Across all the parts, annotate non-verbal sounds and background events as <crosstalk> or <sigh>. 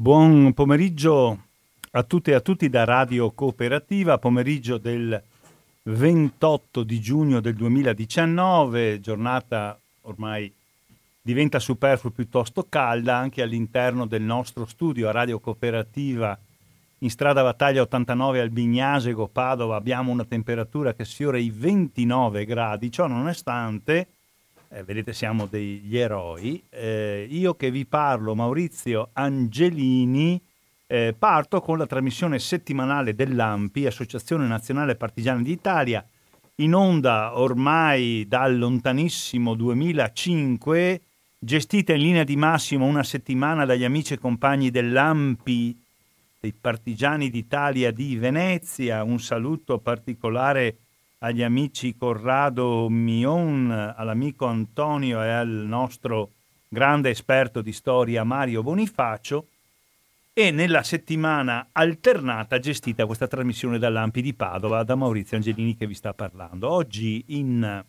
Buon pomeriggio a tutte e a tutti da Radio Cooperativa, pomeriggio del 28 di giugno del 2019, giornata ormai diventa superfluo piuttosto calda anche all'interno del nostro studio a Radio Cooperativa in strada Battaglia 89 al Bignasego, Padova, abbiamo una temperatura che sfiora i 29 gradi, ciò nonostante, eh, vedete siamo degli eroi, eh, io che vi parlo, Maurizio Angelini, eh, parto con la trasmissione settimanale dell'AMPI, Associazione Nazionale Partigiani d'Italia, in onda ormai dal lontanissimo 2005, gestita in linea di massimo una settimana dagli amici e compagni dell'AMPI dei Partigiani d'Italia di Venezia. Un saluto particolare agli amici Corrado Mion, all'amico Antonio e al nostro grande esperto di storia Mario Bonifacio. E nella settimana alternata gestita questa trasmissione dall'Ampi di Padova da Maurizio Angelini che vi sta parlando. Oggi in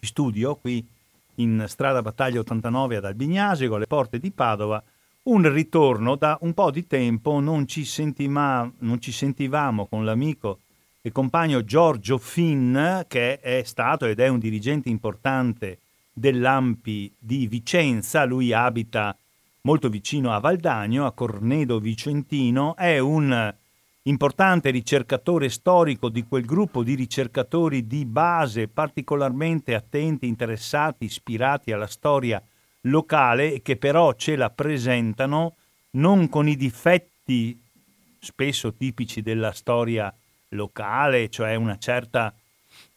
studio, qui in strada Battaglia 89 ad Albignasego, alle porte di Padova, un ritorno da un po' di tempo non ci, sentima, non ci sentivamo con l'amico e compagno Giorgio Finn che è stato ed è un dirigente importante dell'Ampi di Vicenza, lui abita molto vicino a Valdagno, a Cornedo Vicentino, è un importante ricercatore storico di quel gruppo di ricercatori di base particolarmente attenti, interessati, ispirati alla storia locale e che però ce la presentano non con i difetti spesso tipici della storia locale, cioè una certa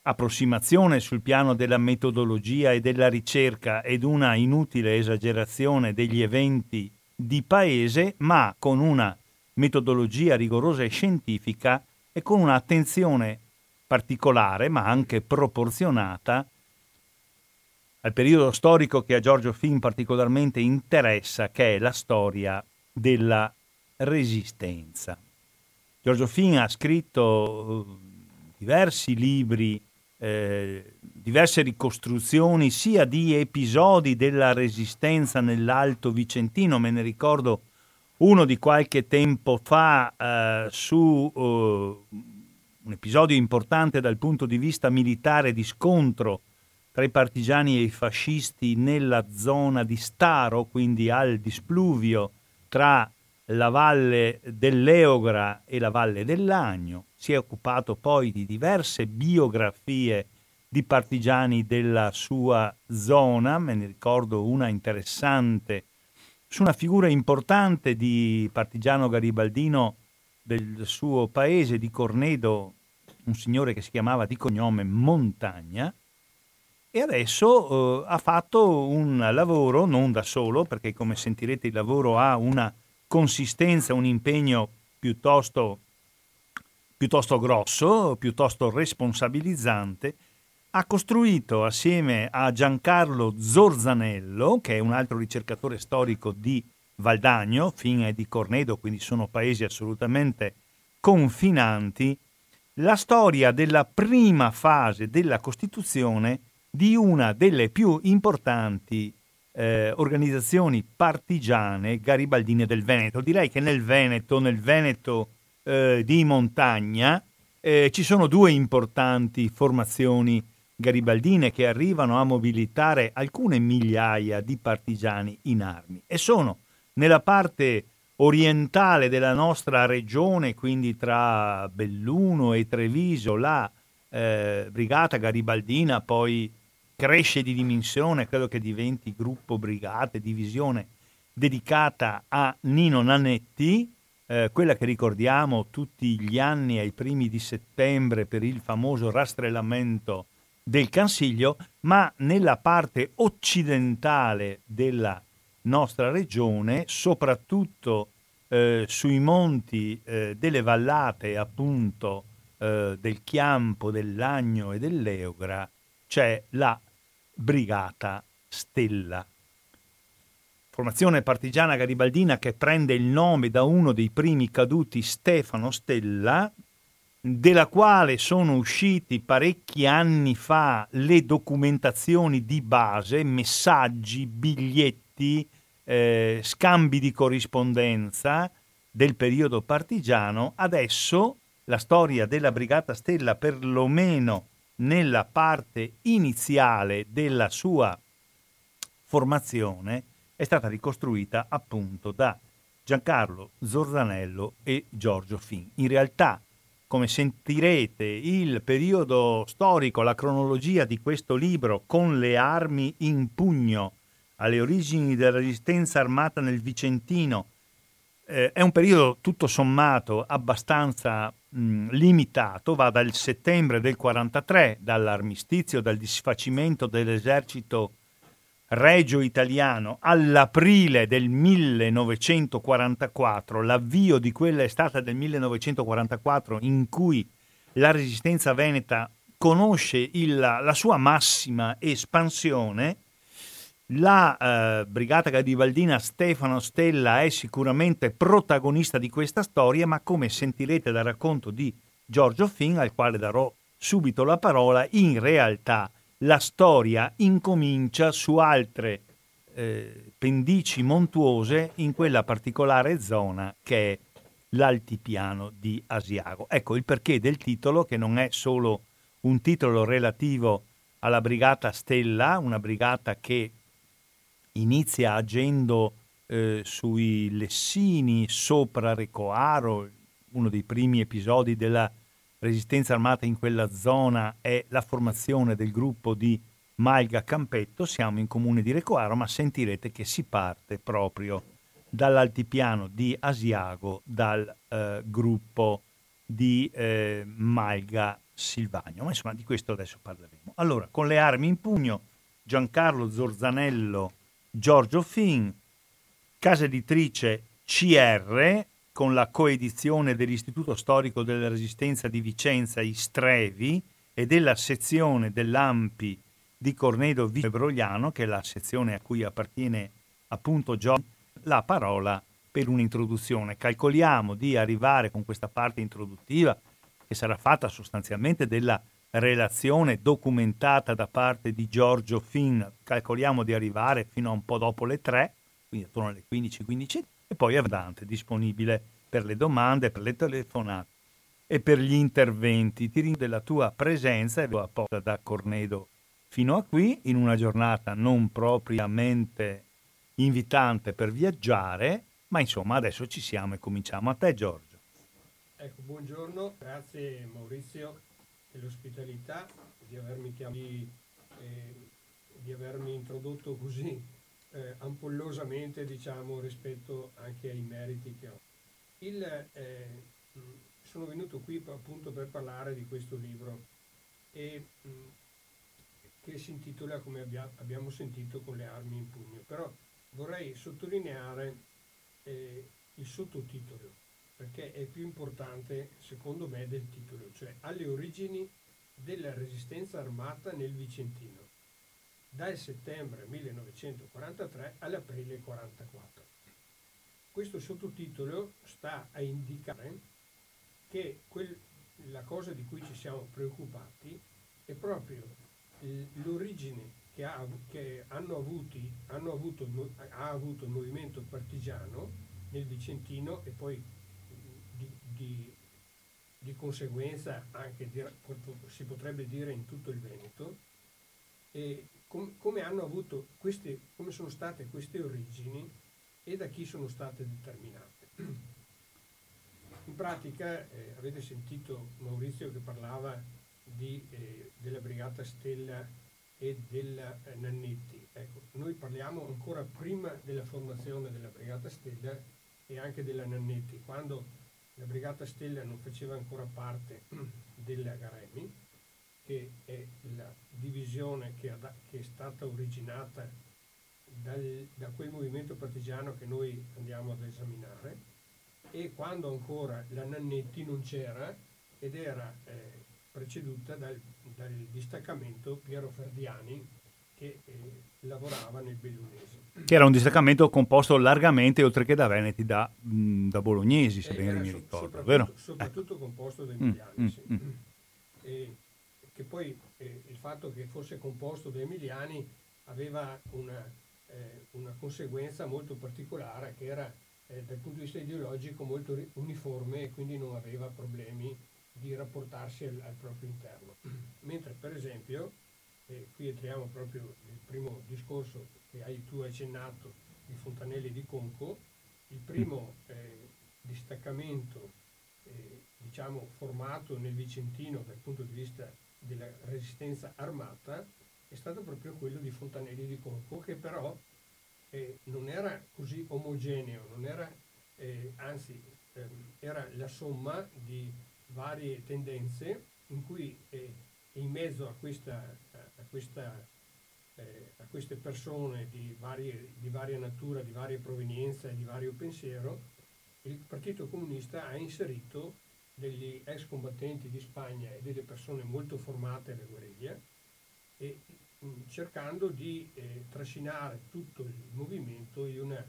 approssimazione sul piano della metodologia e della ricerca ed una inutile esagerazione degli eventi di paese, ma con una metodologia rigorosa e scientifica e con un'attenzione particolare, ma anche proporzionata, al periodo storico che a Giorgio Finn particolarmente interessa, che è la storia della resistenza. Giorgio Finn ha scritto eh, diversi libri, eh, diverse ricostruzioni sia di episodi della resistenza nell'Alto Vicentino, me ne ricordo uno di qualche tempo fa eh, su eh, un episodio importante dal punto di vista militare di scontro tra i partigiani e i fascisti nella zona di Staro, quindi al displuvio tra la valle dell'Eogra e la valle dell'Agno. Si è occupato poi di diverse biografie di partigiani della sua zona, me ne ricordo una interessante su una figura importante di partigiano garibaldino del suo paese, di Cornedo, un signore che si chiamava di cognome Montagna, e adesso eh, ha fatto un lavoro non da solo, perché come sentirete il lavoro ha una consistenza, un impegno piuttosto, piuttosto grosso, piuttosto responsabilizzante, ha costruito assieme a Giancarlo Zorzanello, che è un altro ricercatore storico di Valdagno, Fin e di Cornedo, quindi sono paesi assolutamente confinanti, la storia della prima fase della Costituzione di una delle più importanti eh, organizzazioni partigiane garibaldine del Veneto. Direi che nel Veneto, nel Veneto eh, di montagna, eh, ci sono due importanti formazioni garibaldine che arrivano a mobilitare alcune migliaia di partigiani in armi e sono nella parte orientale della nostra regione, quindi tra Belluno e Treviso, la eh, brigata garibaldina poi cresce di dimensione, credo che diventi gruppo, brigate, divisione dedicata a Nino Nanetti, eh, quella che ricordiamo tutti gli anni ai primi di settembre per il famoso rastrellamento del Cansiglio, ma nella parte occidentale della nostra regione, soprattutto eh, sui monti eh, delle vallate appunto eh, del Chiampo, dell'Agno e dell'Eugra, c'è la Brigata Stella. Formazione partigiana garibaldina che prende il nome da uno dei primi caduti Stefano Stella, della quale sono usciti parecchi anni fa le documentazioni di base, messaggi, biglietti, eh, scambi di corrispondenza del periodo partigiano, adesso la storia della Brigata Stella, perlomeno nella parte iniziale della sua formazione, è stata ricostruita appunto da Giancarlo Zorzanello e Giorgio Fin. In realtà, come sentirete, il periodo storico, la cronologia di questo libro con le armi in pugno alle origini della resistenza armata nel Vicentino eh, è un periodo tutto sommato abbastanza mh, limitato, va dal settembre del 43, dall'armistizio, dal disfacimento dell'esercito regio italiano all'aprile del 1944, l'avvio di quella estate del 1944 in cui la resistenza veneta conosce il, la sua massima espansione, la eh, brigata garibaldina Stefano Stella è sicuramente protagonista di questa storia, ma come sentirete dal racconto di Giorgio Fin, al quale darò subito la parola, in realtà la storia incomincia su altre eh, pendici montuose in quella particolare zona che è l'altipiano di Asiago. Ecco il perché del titolo, che non è solo un titolo relativo alla brigata Stella, una brigata che inizia agendo eh, sui Lessini sopra Recoaro, uno dei primi episodi della resistenza armata in quella zona è la formazione del gruppo di Malga Campetto, siamo in comune di Recoaro, ma sentirete che si parte proprio dall'altipiano di Asiago, dal eh, gruppo di eh, Malga Silvagno. Ma insomma di questo adesso parleremo. Allora, con le armi in pugno, Giancarlo Zorzanello, Giorgio Fin, casa editrice CR, con la coedizione dell'Istituto Storico della Resistenza di Vicenza Istrevi e della sezione dell'AMPI di Cornedo Brogliano, che è la sezione a cui appartiene appunto John, la parola per un'introduzione. Calcoliamo di arrivare con questa parte introduttiva, che sarà fatta sostanzialmente della relazione documentata da parte di Giorgio Finn, calcoliamo di arrivare fino a un po' dopo le 3, quindi attorno alle 15-15 e poi è Dante disponibile per le domande, per le telefonate e per gli interventi. Ti ringrazio della tua presenza e apposta da Cornedo fino a qui in una giornata non propriamente invitante per viaggiare, ma insomma adesso ci siamo e cominciamo. A te Giorgio. Ecco, buongiorno, grazie Maurizio dell'ospitalità, di avermi chiamato, eh, di avermi introdotto così eh, ampollosamente diciamo, rispetto anche ai meriti che ho. Il, eh, sono venuto qui appunto per parlare di questo libro e, mh, che si intitola come abbia, abbiamo sentito con le armi in pugno, però vorrei sottolineare eh, il sottotitolo perché è più importante secondo me del titolo, cioè alle origini della resistenza armata nel Vicentino dal settembre 1943 all'aprile 1944. Questo sottotitolo sta a indicare che quel, la cosa di cui ci siamo preoccupati è proprio l'origine che, ha, che hanno avuti, hanno avuto, ha avuto il movimento partigiano nel Vicentino e poi di, di, conseguenza anche di, si potrebbe dire in tutto il Veneto e com, come, hanno avuto queste, come sono state queste origini e da chi sono state determinate. <clears throat> In pratica eh, avete sentito Maurizio che parlava di, eh, della Brigata Stella e della eh, Nannetti. Ecco, noi parliamo ancora prima della formazione della Brigata Stella e anche della Nannetti, quando la Brigata Stella non faceva ancora parte <clears throat> della Garemi, che è la divisione che, ha, che è stata originata dal, da quel movimento partigiano che noi andiamo ad esaminare. E quando ancora la Nannetti non c'era ed era eh, preceduta dal, dal, distaccamento Piero Ferdiani che eh, lavorava nel Bellunese. Che era un distaccamento composto largamente, oltre che da veneti, da, mh, da bolognesi, se bene mi ricordo, soprattutto, vero? Soprattutto ecco. composto da emiliani, mm, sì. mm, mm. E, che poi eh, il fatto che fosse composto da emiliani aveva una, eh, una conseguenza molto particolare che era eh, dal punto di vista ideologico molto uniforme e quindi non aveva problemi di rapportarsi al, al proprio interno. <clears throat> Mentre per esempio, e qui entriamo proprio nel primo discorso che hai, tu accennato di Fontanelli di Conco, il primo eh, distaccamento eh, diciamo formato nel Vicentino dal punto di vista della resistenza armata è stato proprio quello di Fontanelli di Conco che però eh, non era così omogeneo, non era, eh, anzi ehm, era la somma di varie tendenze in cui eh, in mezzo a, questa, a, questa, eh, a queste persone di, varie, di varia natura, di varia provenienza e di vario pensiero, il Partito Comunista ha inserito degli ex combattenti di Spagna e delle persone molto formate alla guerriglia e mh, cercando di eh, trascinare tutto il movimento in una,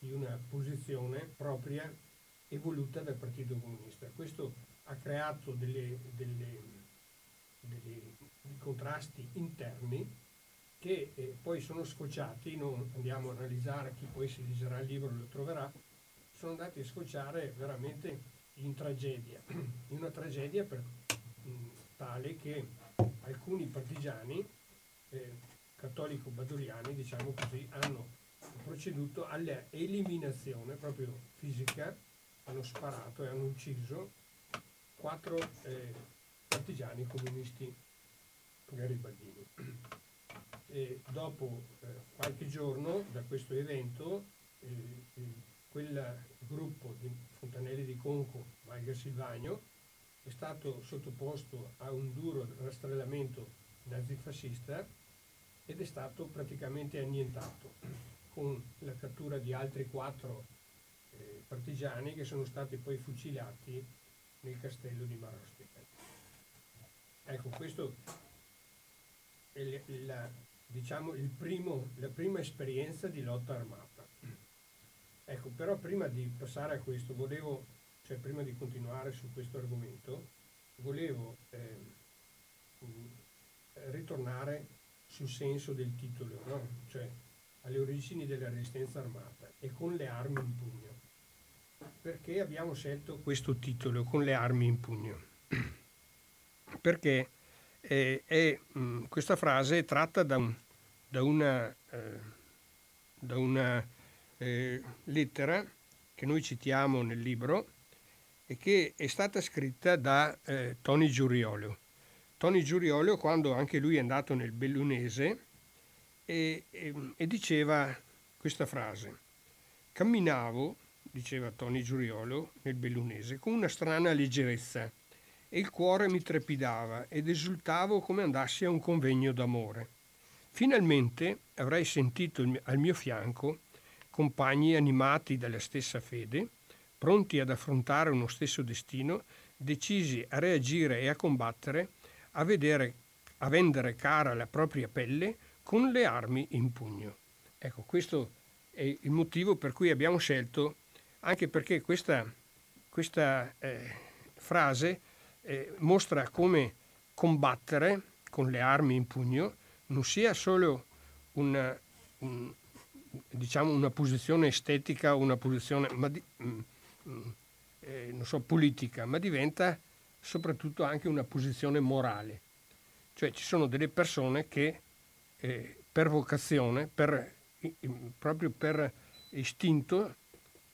in una posizione propria e voluta dal Partito Comunista. Questo ha creato delle, delle, delle, dei contrasti interni che eh, poi sono sfociati, non andiamo a analizzare, chi poi si leggerà il libro lo troverà, sono andati a sfociare veramente in tragedia, <clears throat> in una tragedia per, mh, tale che alcuni partigiani eh, cattolico-badoliani, diciamo così, hanno proceduto all'eliminazione proprio fisica, hanno sparato e hanno ucciso quattro eh, partigiani comunisti garibaldini. E dopo eh, qualche giorno da questo evento, eh, quel gruppo di Fontanelli di Conco, Valga Silvagno, è stato sottoposto a un duro rastrellamento nazifascista ed è stato praticamente annientato, con la cattura di altri quattro eh, partigiani che sono stati poi fucilati nel castello di Marostica. Ecco, questo è la, diciamo, primo, la prima esperienza di lotta armata. Ecco, però prima di passare a questo, volevo, cioè prima di continuare su questo argomento, volevo eh, ritornare sul senso del titolo, no? cioè alle origini della resistenza armata e con le armi in pugno. Perché abbiamo scelto questo titolo, con le armi in pugno? <clears throat> Perché eh, è, mh, questa frase è tratta da, un, da una, eh, da una eh, lettera che noi citiamo nel libro e che è stata scritta da eh, Tony Giuriolo. Tony Giuriolo, quando anche lui è andato nel Bellunese, e, e, e diceva questa frase. Camminavo, diceva Tony Giuriolo, nel Bellunese, con una strana leggerezza e il cuore mi trepidava ed esultavo come andassi a un convegno d'amore. Finalmente avrei sentito al mio fianco compagni animati dalla stessa fede, pronti ad affrontare uno stesso destino, decisi a reagire e a combattere, a, vedere, a vendere cara la propria pelle con le armi in pugno. Ecco, questo è il motivo per cui abbiamo scelto, anche perché questa, questa eh, frase eh, mostra come combattere con le armi in pugno non sia solo una, un, diciamo una posizione estetica, una posizione di, mm, mm, eh, non so, politica, ma diventa soprattutto anche una posizione morale. Cioè ci sono delle persone che eh, per vocazione, per, proprio per istinto,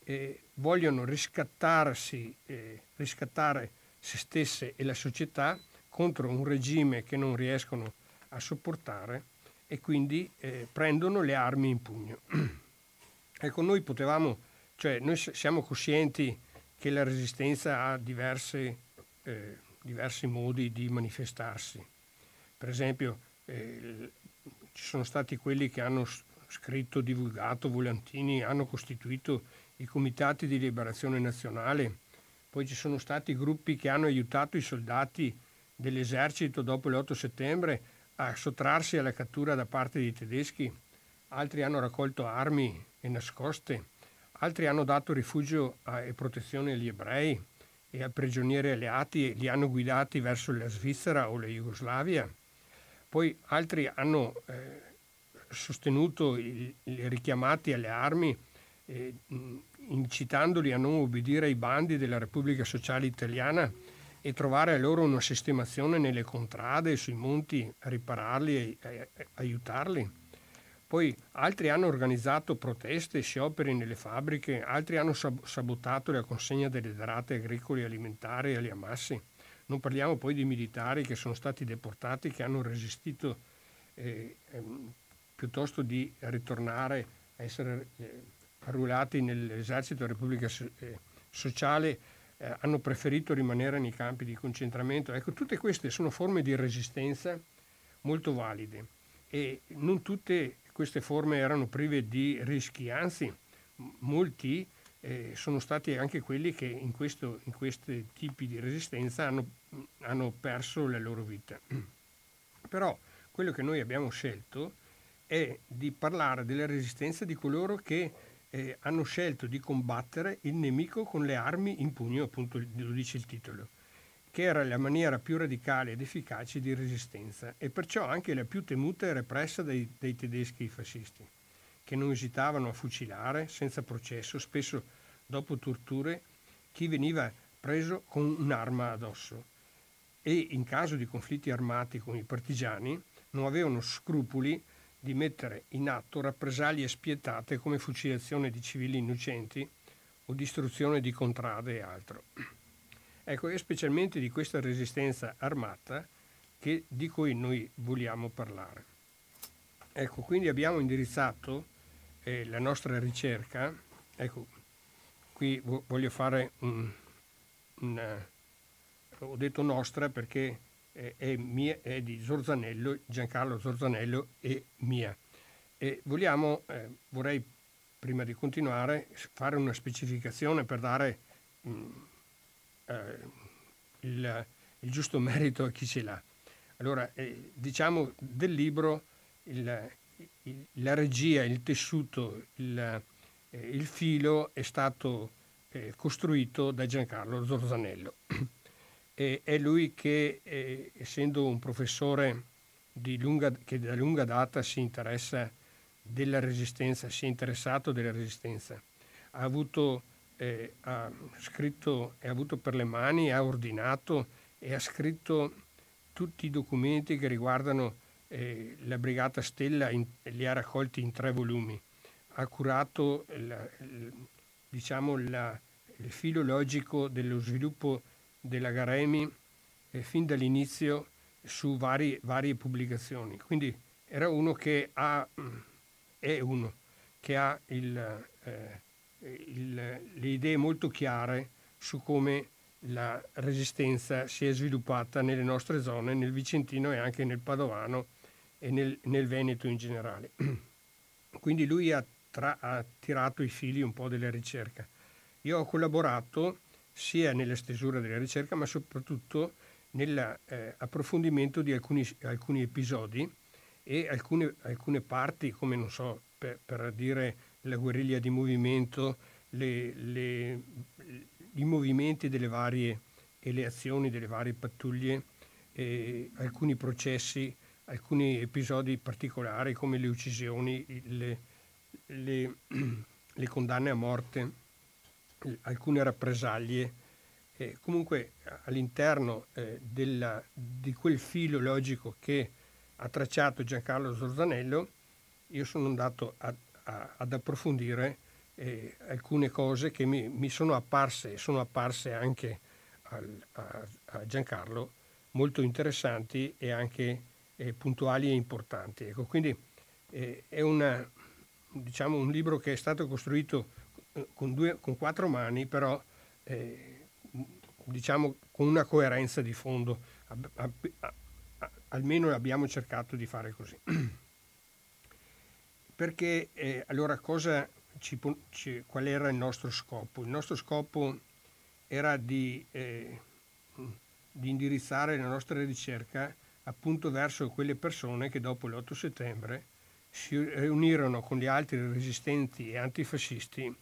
eh, vogliono riscattarsi, eh, riscattare se stesse e la società contro un regime che non riescono a sopportare e quindi eh, prendono le armi in pugno. <clears throat> ecco, noi potevamo, cioè noi siamo coscienti che la resistenza ha diverse, eh, diversi modi di manifestarsi. Per esempio, eh, ci sono stati quelli che hanno scritto, divulgato volantini, hanno costituito i comitati di liberazione nazionale, poi ci sono stati gruppi che hanno aiutato i soldati dell'esercito dopo l'8 settembre a sottrarsi alla cattura da parte dei tedeschi, altri hanno raccolto armi e nascoste, altri hanno dato rifugio e protezione agli ebrei e a prigionieri alleati e li hanno guidati verso la Svizzera o la Jugoslavia. Poi altri hanno eh, sostenuto i, richiamati alle armi eh, incitandoli a non obbedire ai bandi della Repubblica Sociale Italiana e trovare loro una sistemazione nelle contrade, sui monti, ripararli e, e, e aiutarli. Poi altri hanno organizzato proteste, scioperi nelle fabbriche, altri hanno sabotato la consegna delle derrate agricole e alimentari agli ammassi. Non parliamo poi di militari che sono stati deportati, che hanno resistito eh, eh, piuttosto di ritornare a essere eh, arruolati nell'esercito della Repubblica eh, Sociale, eh, hanno preferito rimanere nei campi di concentramento. Ecco, tutte queste sono forme di resistenza molto valide e non tutte queste forme erano prive di rischi, anzi molti eh, sono stati anche quelli che in, questo, in questi tipi di resistenza hanno, hanno perso la loro vita. Però quello che noi abbiamo scelto è di parlare della resistenza di coloro che eh, hanno scelto di combattere il nemico con le armi in pugno, appunto lo dice il titolo che era la maniera più radicale ed efficace di resistenza e perciò anche la più temuta e repressa dei, dei tedeschi fascisti, che non esitavano a fucilare senza processo, spesso dopo torture, chi veniva preso con un'arma addosso. E in caso di conflitti armati con i partigiani non avevano scrupoli di mettere in atto rappresaglie spietate come fucilazione di civili innocenti o distruzione di contrade e altro. Ecco, è specialmente di questa resistenza armata che, di cui noi vogliamo parlare. Ecco, quindi abbiamo indirizzato eh, la nostra ricerca, ecco, qui vo- voglio fare un, una, ho detto nostra perché è, mia, è di Zorzanello, Giancarlo Zorzanello e mia. E vogliamo, eh, vorrei prima di continuare fare una specificazione per dare mh, eh, il, il, giusto <laughs> merito a chi ce l'ha. Allora, eh, diciamo del libro il, il, la regia, il tessuto, il, eh, il filo è stato eh, costruito da Giancarlo Zorzanello. <clears throat> è lui che, eh, essendo un professore lunga, che da lunga data si interessa della resistenza, si è interessato della resistenza, ha avuto eh, ha scritto e ha avuto per le mani, ha ordinato e ha scritto tutti i documenti che riguardano eh, la Brigata Stella, in, li ha raccolti in tre volumi. Ha curato la, diciamo la, il filo logico dello sviluppo della Garemi eh, fin dall'inizio su vari, varie pubblicazioni. Quindi era uno che ha, è uno che ha il, eh, il, le idee molto chiare su come la resistenza si è sviluppata nelle nostre zone, nel Vicentino e anche nel Padovano e nel, nel Veneto in generale. <clears throat> Quindi lui ha, tra, ha, tirato i fili un po' della ricerca. Io ho collaborato sia nella stesura della ricerca, ma soprattutto nell'approfondimento eh, di alcuni, alcuni, episodi e alcune, alcune parti, come non so, per, per dire la guerriglia di movimento, le, le, i movimenti delle varie e le azioni delle varie pattuglie, eh, alcuni processi, alcuni episodi particolari come le uccisioni, le, le, <clears throat> le condanne a morte, alcune rappresaglie. Eh, comunque all'interno eh, della, di quel filo logico che ha tracciato Giancarlo Zorzanello, io sono andato a, a, ad approfondire eh, alcune cose che mi, mi, sono apparse e sono apparse anche al, a, a, Giancarlo molto interessanti e anche eh, puntuali e importanti. Ecco, quindi eh, è una, diciamo, un libro che è stato costruito con, due, con quattro mani, però eh, diciamo con una coerenza di fondo. A, almeno abbiamo cercato di fare così. <clears throat> Perché eh, allora cosa ci, ci, qual era il nostro scopo? Il nostro scopo era di, eh, di indirizzare la nostra ricerca appunto verso quelle persone che dopo l'8 settembre si riunirono con gli altri resistenti e antifascisti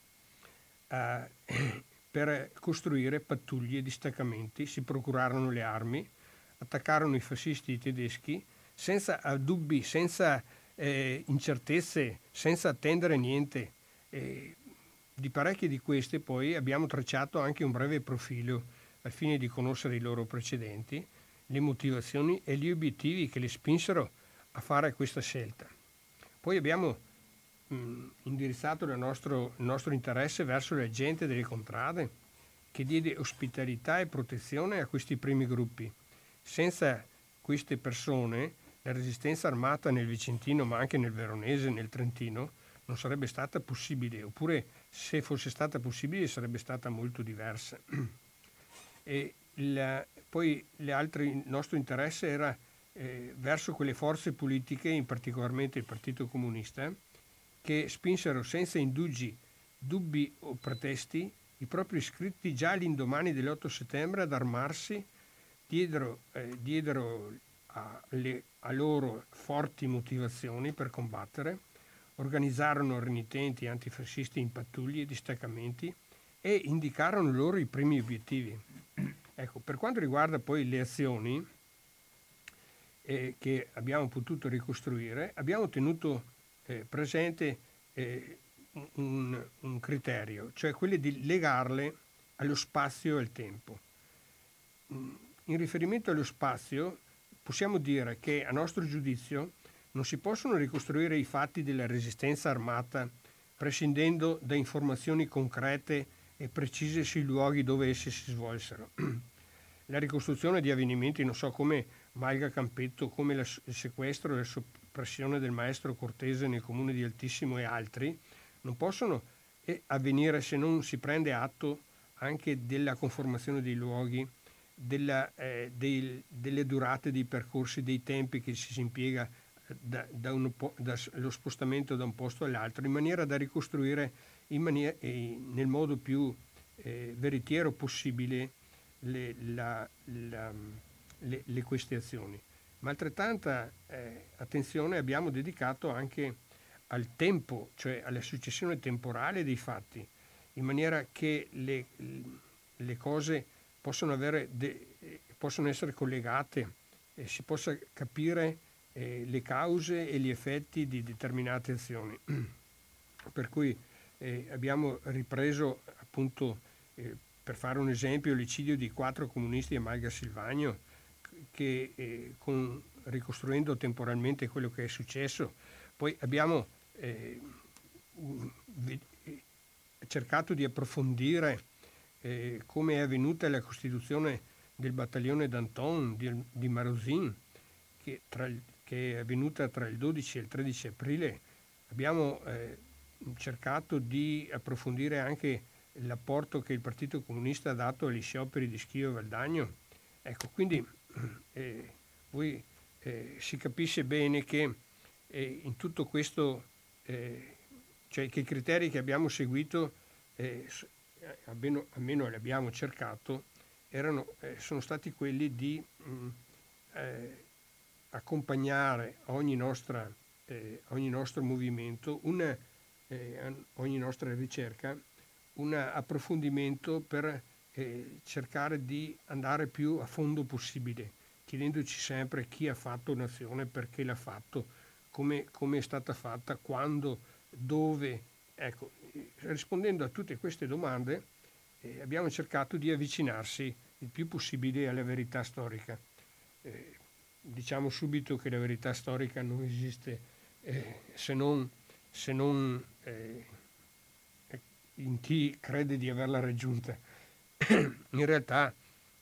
eh, <clears throat> per costruire pattuglie e distaccamenti, si procurarono le armi, attaccarono i fascisti tedeschi senza dubbi, senza eh, incertezze senza attendere niente. Eh, di parecchie di queste poi abbiamo tracciato anche un breve profilo al fine di conoscere i loro precedenti, le motivazioni e gli obiettivi che le spinsero a fare questa scelta. Poi abbiamo mh, mm, indirizzato il nostro, il nostro interesse verso la gente delle contrade che diede ospitalità e protezione a questi primi gruppi. Senza queste persone la resistenza armata nel Vicentino, ma anche nel Veronese nel Trentino, non sarebbe stata possibile, oppure se fosse stata possibile sarebbe stata molto diversa. E il, poi il nostro interesse era eh, verso quelle forze politiche, in particolarmente il Partito Comunista, che spinsero senza indugi, dubbi o pretesti i propri iscritti già all'indomani dell'8 settembre ad armarsi, diedero, eh, diedero a, le, a loro forti motivazioni per combattere, organizzarono renitenti antifascisti in pattuglie e distaccamenti e indicarono loro i primi obiettivi. Ecco, per quanto riguarda poi le azioni eh, che abbiamo potuto ricostruire, abbiamo tenuto eh, presente eh, un, un, criterio, cioè quello di legarle allo spazio e al tempo. In riferimento allo spazio, possiamo dire che a nostro giudizio non si possono ricostruire i fatti della resistenza armata prescindendo da informazioni concrete e precise sui luoghi dove essi si svolsero. <clears throat> La ricostruzione di avvenimenti, non so come Malga Campetto, come il sequestro e la soppressione del maestro Cortese nel comune di Altissimo e altri, non possono eh, avvenire se non si prende atto anche della conformazione dei luoghi, della, eh, dei, delle durate dei percorsi, dei tempi che si impiega eh, da, da un, dallo spostamento da un posto all'altro, in maniera da ricostruire maniera, eh, nel modo più eh, veritiero possibile le, la, la, le, le, queste azioni. Ma altrettanta eh, attenzione abbiamo dedicato anche al tempo, cioè alla successione temporale dei fatti, in maniera che le, le cose possono, de, possono, essere collegate e si possa capire eh, le cause e gli effetti di determinate azioni. <clears throat> per cui eh, abbiamo ripreso appunto, eh, per fare un esempio, l'icidio di quattro comunisti a Malga Silvagno, che eh, con, ricostruendo temporalmente quello che è successo, poi abbiamo eh, cercato di approfondire eh, come è avvenuta la costituzione del battaglione Danton di, di Marosin, che, tra, che, è avvenuta tra il 12 e il 13 aprile. Abbiamo eh, cercato di approfondire anche l'apporto che il Partito Comunista ha dato agli scioperi di Schio e Valdagno. Ecco, quindi eh, voi, eh, si capisce bene che eh, in tutto questo eh, cioè che i criteri che abbiamo seguito, eh, almeno, almeno li abbiamo cercato, erano, eh, sono stati quelli di mh, mm, eh, accompagnare ogni, nostra, eh, ogni nostro movimento, una, eh, ogni nostra ricerca, un approfondimento per cercare di andare più a fondo possibile, chiedendoci sempre chi ha fatto un'azione, perché l'ha fatto, come, come è stata fatta, quando, dove. Ecco, rispondendo a tutte queste domande eh, abbiamo cercato di avvicinarsi il più possibile alla verità storica. Eh, diciamo subito che la verità storica non esiste eh, se non, se non eh, in chi crede di averla raggiunta. <clears throat> in realtà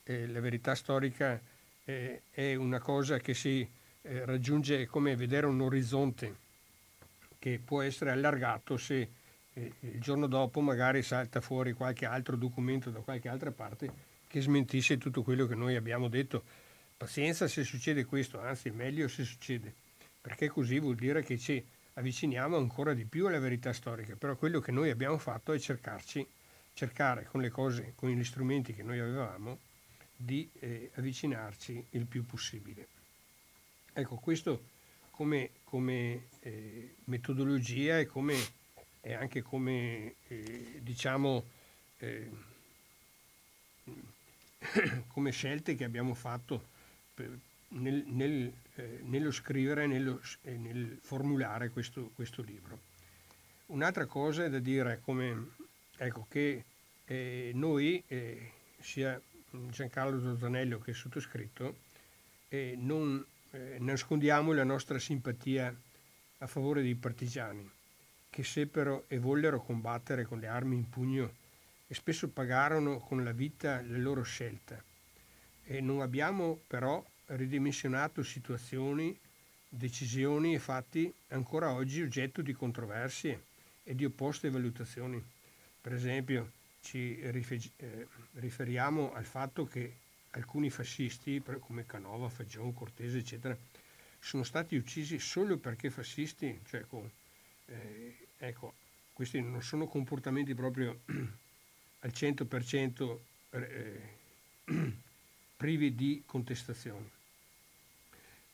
eh, la verità storica eh, è una cosa che si eh, raggiunge come vedere un orizzonte che può essere allargato se eh, il giorno dopo magari salta fuori qualche altro documento da qualche altra parte che smentisce tutto quello che noi abbiamo detto. Pazienza se succede questo, anzi meglio se succede, perché così vuol dire che ci avviciniamo ancora di più alla verità storica, però quello che noi abbiamo fatto è cercarci, cercare con le cose, con gli strumenti che noi avevamo, di eh, avvicinarci il più possibile. Ecco, questo come, come eh, metodologia e, come, e, anche come, eh, diciamo, eh, <clears throat> come scelte che abbiamo fatto per, nel, nel, eh, nello scrivere nello, e nel formulare questo, questo, libro. Un'altra cosa è da dire come, ecco, che eh, noi, eh, sia Giancarlo Zozzanello che sottoscritto, eh, non eh, nascondiamo la nostra simpatia a favore dei partigiani che seppero e vollero combattere con le armi in pugno e spesso pagarono con la vita le loro scelte. E non abbiamo però ridimensionato situazioni, decisioni e fatti ancora oggi oggetto di controversie e di opposte valutazioni. Per esempio, ci eh, riferiamo al fatto che alcuni fascisti, come Canova, Fagion, Cortese, eccetera, sono stati uccisi solo perché fascisti, cioè con, eh, ecco, questi non sono comportamenti proprio <clears throat> al 100% eh, <clears throat> privi di contestazioni.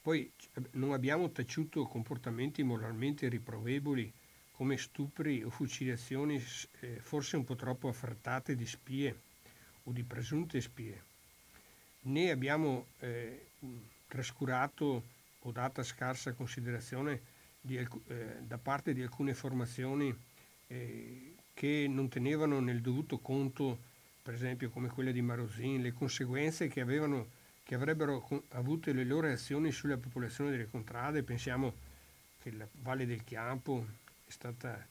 Poi non abbiamo taciuto comportamenti moralmente riprovevoli come stupri o fucilazioni eh, forse un po' troppo affrettate di spie o di presunte spie, né abbiamo eh, trascurato o data scarsa considerazione di, eh, da parte di alcune formazioni eh, che non tenevano nel dovuto conto, per esempio come quella di Marosin, le conseguenze che, avevano, che avrebbero avuto le loro azioni sulla popolazione delle contrade. Pensiamo che la Valle del Chiampo stata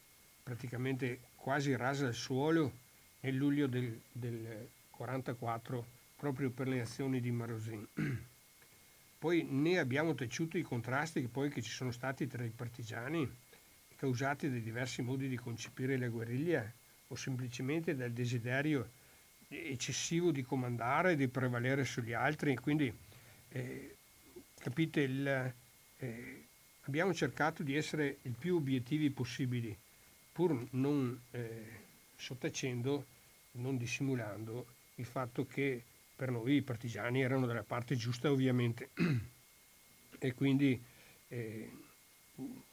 praticamente quasi rasa al suolo nel luglio del, del 44 proprio per le azioni di Marosin. <clears throat> Poi ne abbiamo taciuto i contrasti che poi che ci sono stati tra i partigiani causati dai diversi modi di concepire la guerriglia o semplicemente dal desiderio eccessivo di comandare e di prevalere sugli altri. Quindi, eh, capite, il, eh, abbiamo cercato di essere il più obiettivi possibili, pur non eh, sottacendo, non dissimulando il fatto che per noi i partigiani erano dalla parte giusta ovviamente e quindi eh,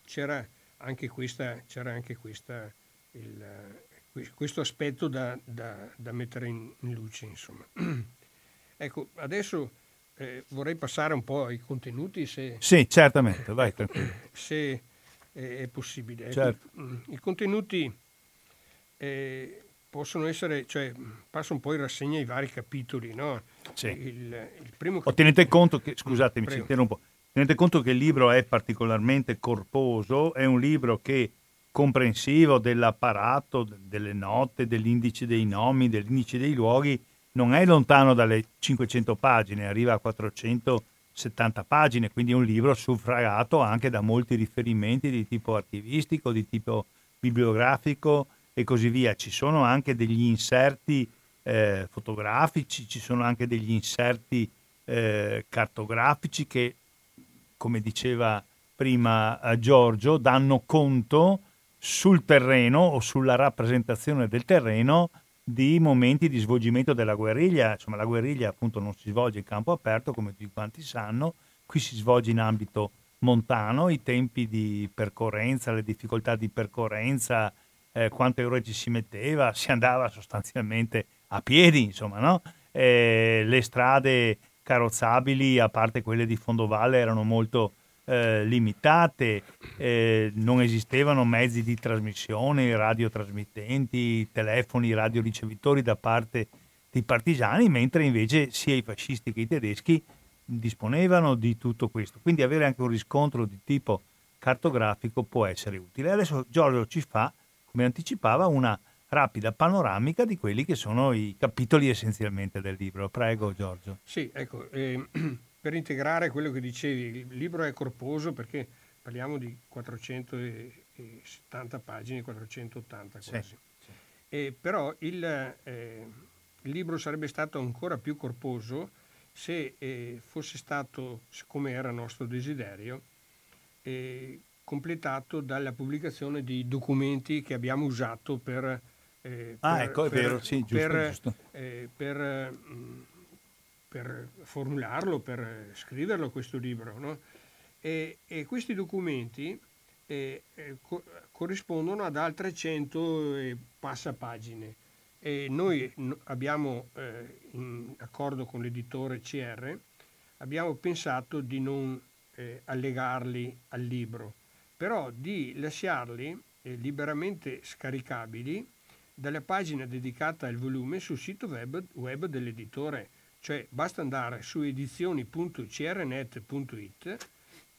c'era anche questa, c'era anche questa, il, questo aspetto da, da, da mettere in, luce. Insomma. <clears throat> ecco, adesso eh, vorrei passare un po' ai contenuti. Se, sì, certamente, vai Se è possibile. Ecco, certo. Mm, I contenuti eh, possono essere, cioè, passo un po' in rassegna i vari capitoli, no? Sì. Il, il primo capitolo... tenete conto che, scusatemi, ci interrompo, Tenete conto che il libro è particolarmente corposo, è un libro che comprensivo dell'apparato, delle note, dell'indice dei nomi, dell'indice dei luoghi, non è lontano dalle 500 pagine, arriva a 470 pagine, quindi è un libro suffragato anche da molti riferimenti di tipo archivistico, di tipo bibliografico e così via. Ci sono anche degli inserti eh, fotografici, ci sono anche degli inserti eh, cartografici che come diceva prima eh, Giorgio, danno conto sul terreno o sulla rappresentazione del terreno di momenti di svolgimento della guerriglia. Insomma, la guerriglia appunto non si svolge in campo aperto, come tutti quanti sanno, qui si svolge in ambito montano, i tempi di percorrenza, le difficoltà di percorrenza, eh, quante ore ci si metteva, <laughs> si andava sostanzialmente a piedi, insomma, no? eh, le strade carrozzabili, a parte quelle di fondovalle, erano molto eh, limitate, eh, non esistevano mezzi di trasmissione, radiotrasmittenti, telefoni, radioricevitori da parte dei partigiani, mentre invece sia i fascisti che i tedeschi disponevano di tutto questo. Quindi avere anche un riscontro di tipo cartografico può essere utile. Adesso Giorgio ci fa, come anticipava, una rapida panoramica di quelli che sono i capitoli essenzialmente del libro. Prego Giorgio. Sì, ecco, eh, <clears throat> per integrare quello che dicevi, il libro è corposo perché parliamo di 470 pagine, 480 quasi. Sì, sì. Eh, però il, eh, il, libro sarebbe stato ancora più corposo se eh, fosse stato, come era nostro desiderio, eh, completato dalla pubblicazione di documenti che abbiamo usato per eh, ah, per, ecco, è per, vero, sì, giusto, per, giusto. Eh, per, mm, per, formularlo, per scriverlo questo libro. No? E, e, questi documenti eh, eh co- corrispondono ad altre 100 e passa pagine. E noi abbiamo, eh, in accordo con l'editore CR, abbiamo pensato di non eh, allegarli al libro, però di lasciarli eh, liberamente scaricabili dalla pagina dedicata al volume sul sito web, web dell'editore, cioè basta andare su edizioni.crnet.it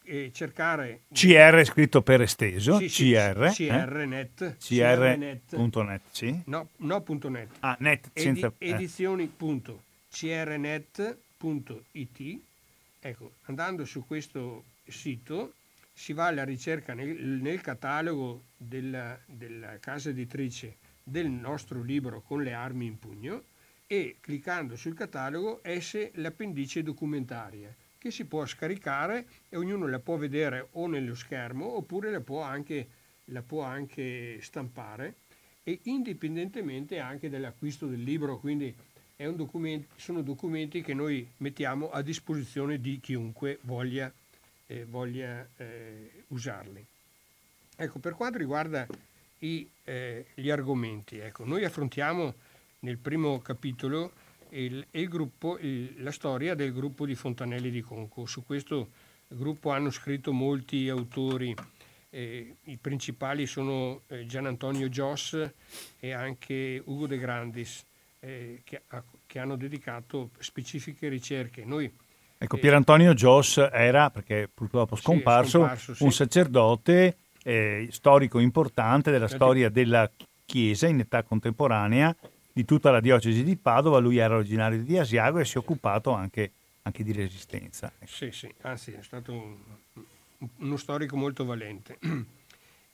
e cercare CR scritto per esteso sì, sì, CR CRnet eh? CR.net sì? No, no punto .net. Ah net senza Edi, edizioni.crnet.it ecco andando su questo sito si va alla ricerca nel, nel catalogo della, della casa editrice del nostro libro con le armi in pugno e cliccando sul catalogo esce l'appendice documentaria che si può scaricare e ognuno la può vedere o nello schermo oppure la può anche, la può anche stampare e indipendentemente anche dall'acquisto del libro, quindi documento, sono documenti che noi mettiamo a disposizione di chiunque voglia, eh, voglia eh, usarli. Ecco, per quanto riguarda i, eh, gli argomenti, ecco, noi affrontiamo nel primo capitolo il, il gruppo, il, la storia del gruppo di Fontanelli di Conco. Su questo gruppo hanno scritto molti autori, eh, i principali sono eh, Gian Antonio Gios e anche Ugo De Grandis, eh, che, a, che, hanno dedicato specifiche ricerche. Noi, ecco, Pier Antonio Gios era, perché purtroppo scomparso, sì, scomparso sì. un sacerdote eh, storico importante della storia della Chiesa in età contemporanea di tutta la diocesi di Padova, lui era originario di Asiago e si è occupato anche, anche di resistenza. Sì, sì, anzi è stato un, uno storico molto valente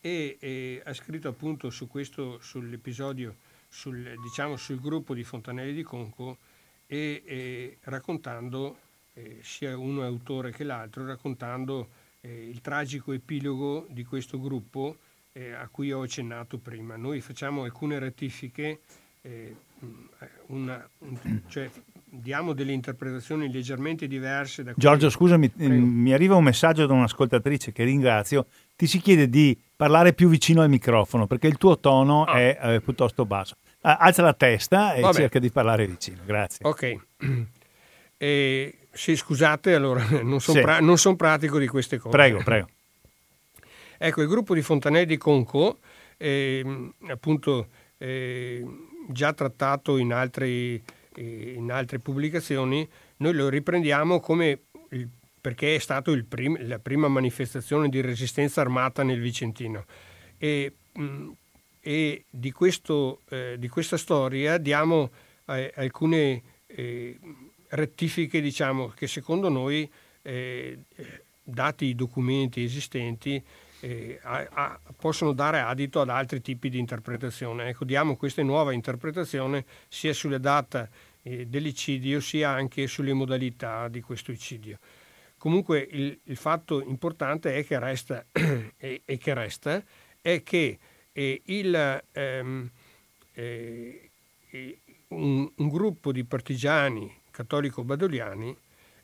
e, e, ha scritto appunto su questo, sull'episodio, sul, diciamo, sul gruppo di Fontanelli di Conco e, e raccontando, eh, sia uno autore che l'altro, raccontando eh, il tragico epilogo di questo gruppo eh, a cui ho accennato prima. Noi facciamo alcune rettifiche eh, una, un, cioè, diamo delle interpretazioni leggermente diverse da Giorgio, scusami, Prego. mi arriva un messaggio da un'ascoltatrice che ringrazio. Ti si chiede di parlare più vicino al microfono perché il tuo tono ah. è eh, piuttosto basso. Alza la testa e Vabbè. cerca di parlare vicino. Grazie. Ok. E, <clears throat> sì, scusate, allora <laughs> non sono sì. pra- son pratico di queste cose. Prego, prego. Ecco, il gruppo di Fontanelli di Conco, eh, appunto, eh, già trattato in, altri, eh, in altre pubblicazioni, noi lo riprendiamo come il, perché è stata prim, la prima manifestazione di resistenza armata nel Vicentino. E, mm, e di, questo, eh, di, questa storia diamo eh, alcune eh, rettifiche diciamo, che secondo noi, eh, dati i documenti esistenti, eh, a, a, possono dare adito ad altri tipi di interpretazione. Ecco, diamo questa nuova interpretazione sia sulla data eh, dell'iccidio sia anche sulle modalità di questo eccidio. Comunque il, il fatto importante è che resta, <clears throat> e, e che resta è che eh, il, ehm, eh, un, un, gruppo di partigiani cattolico-badoliani,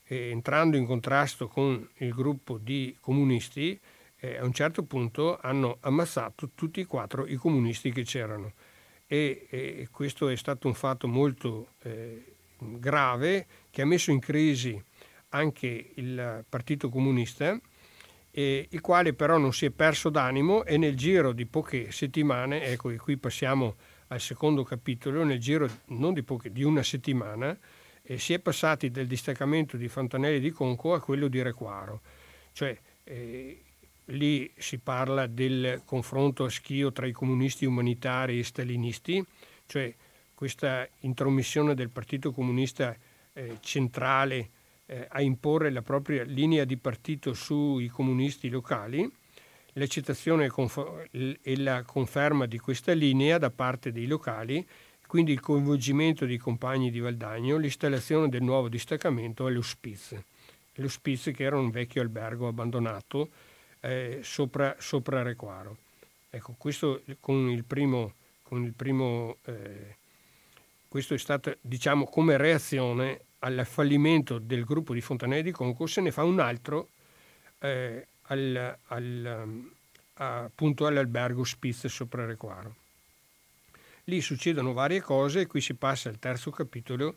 eh, entrando in contrasto con il gruppo di comunisti, eh, a un certo punto hanno ammazzato tutti e quattro i comunisti che c'erano. E, e questo è stato un fatto molto eh, grave che ha messo in crisi anche il Partito Comunista, eh, il quale però non si è perso d'animo e nel giro di poche settimane, ecco e qui passiamo al secondo capitolo, nel giro non di poche, di una settimana, eh, si è passati dal distaccamento di Fontanelli di Conco a quello di Requaro. Cioè, eh, lì si parla del confronto a schio tra i comunisti umanitari e stalinisti, cioè questa intromissione del Partito Comunista eh, centrale eh, a imporre la propria linea di partito sui comunisti locali, l'accettazione e la conferma di questa linea da parte dei locali, quindi il coinvolgimento dei compagni di Valdagno, l'installazione del nuovo distaccamento all'Ospiz. L'Ospiz che era un vecchio albergo abbandonato eh, sopra, sopra Requaro. Ecco, questo con il primo, con il primo eh, questo è stato, diciamo, come reazione al fallimento del gruppo di Fontanelli di Conco, se ne fa un altro eh, al, al, appunto all'albergo Spitz sopra Requaro. Lì succedono varie cose e qui si passa al terzo capitolo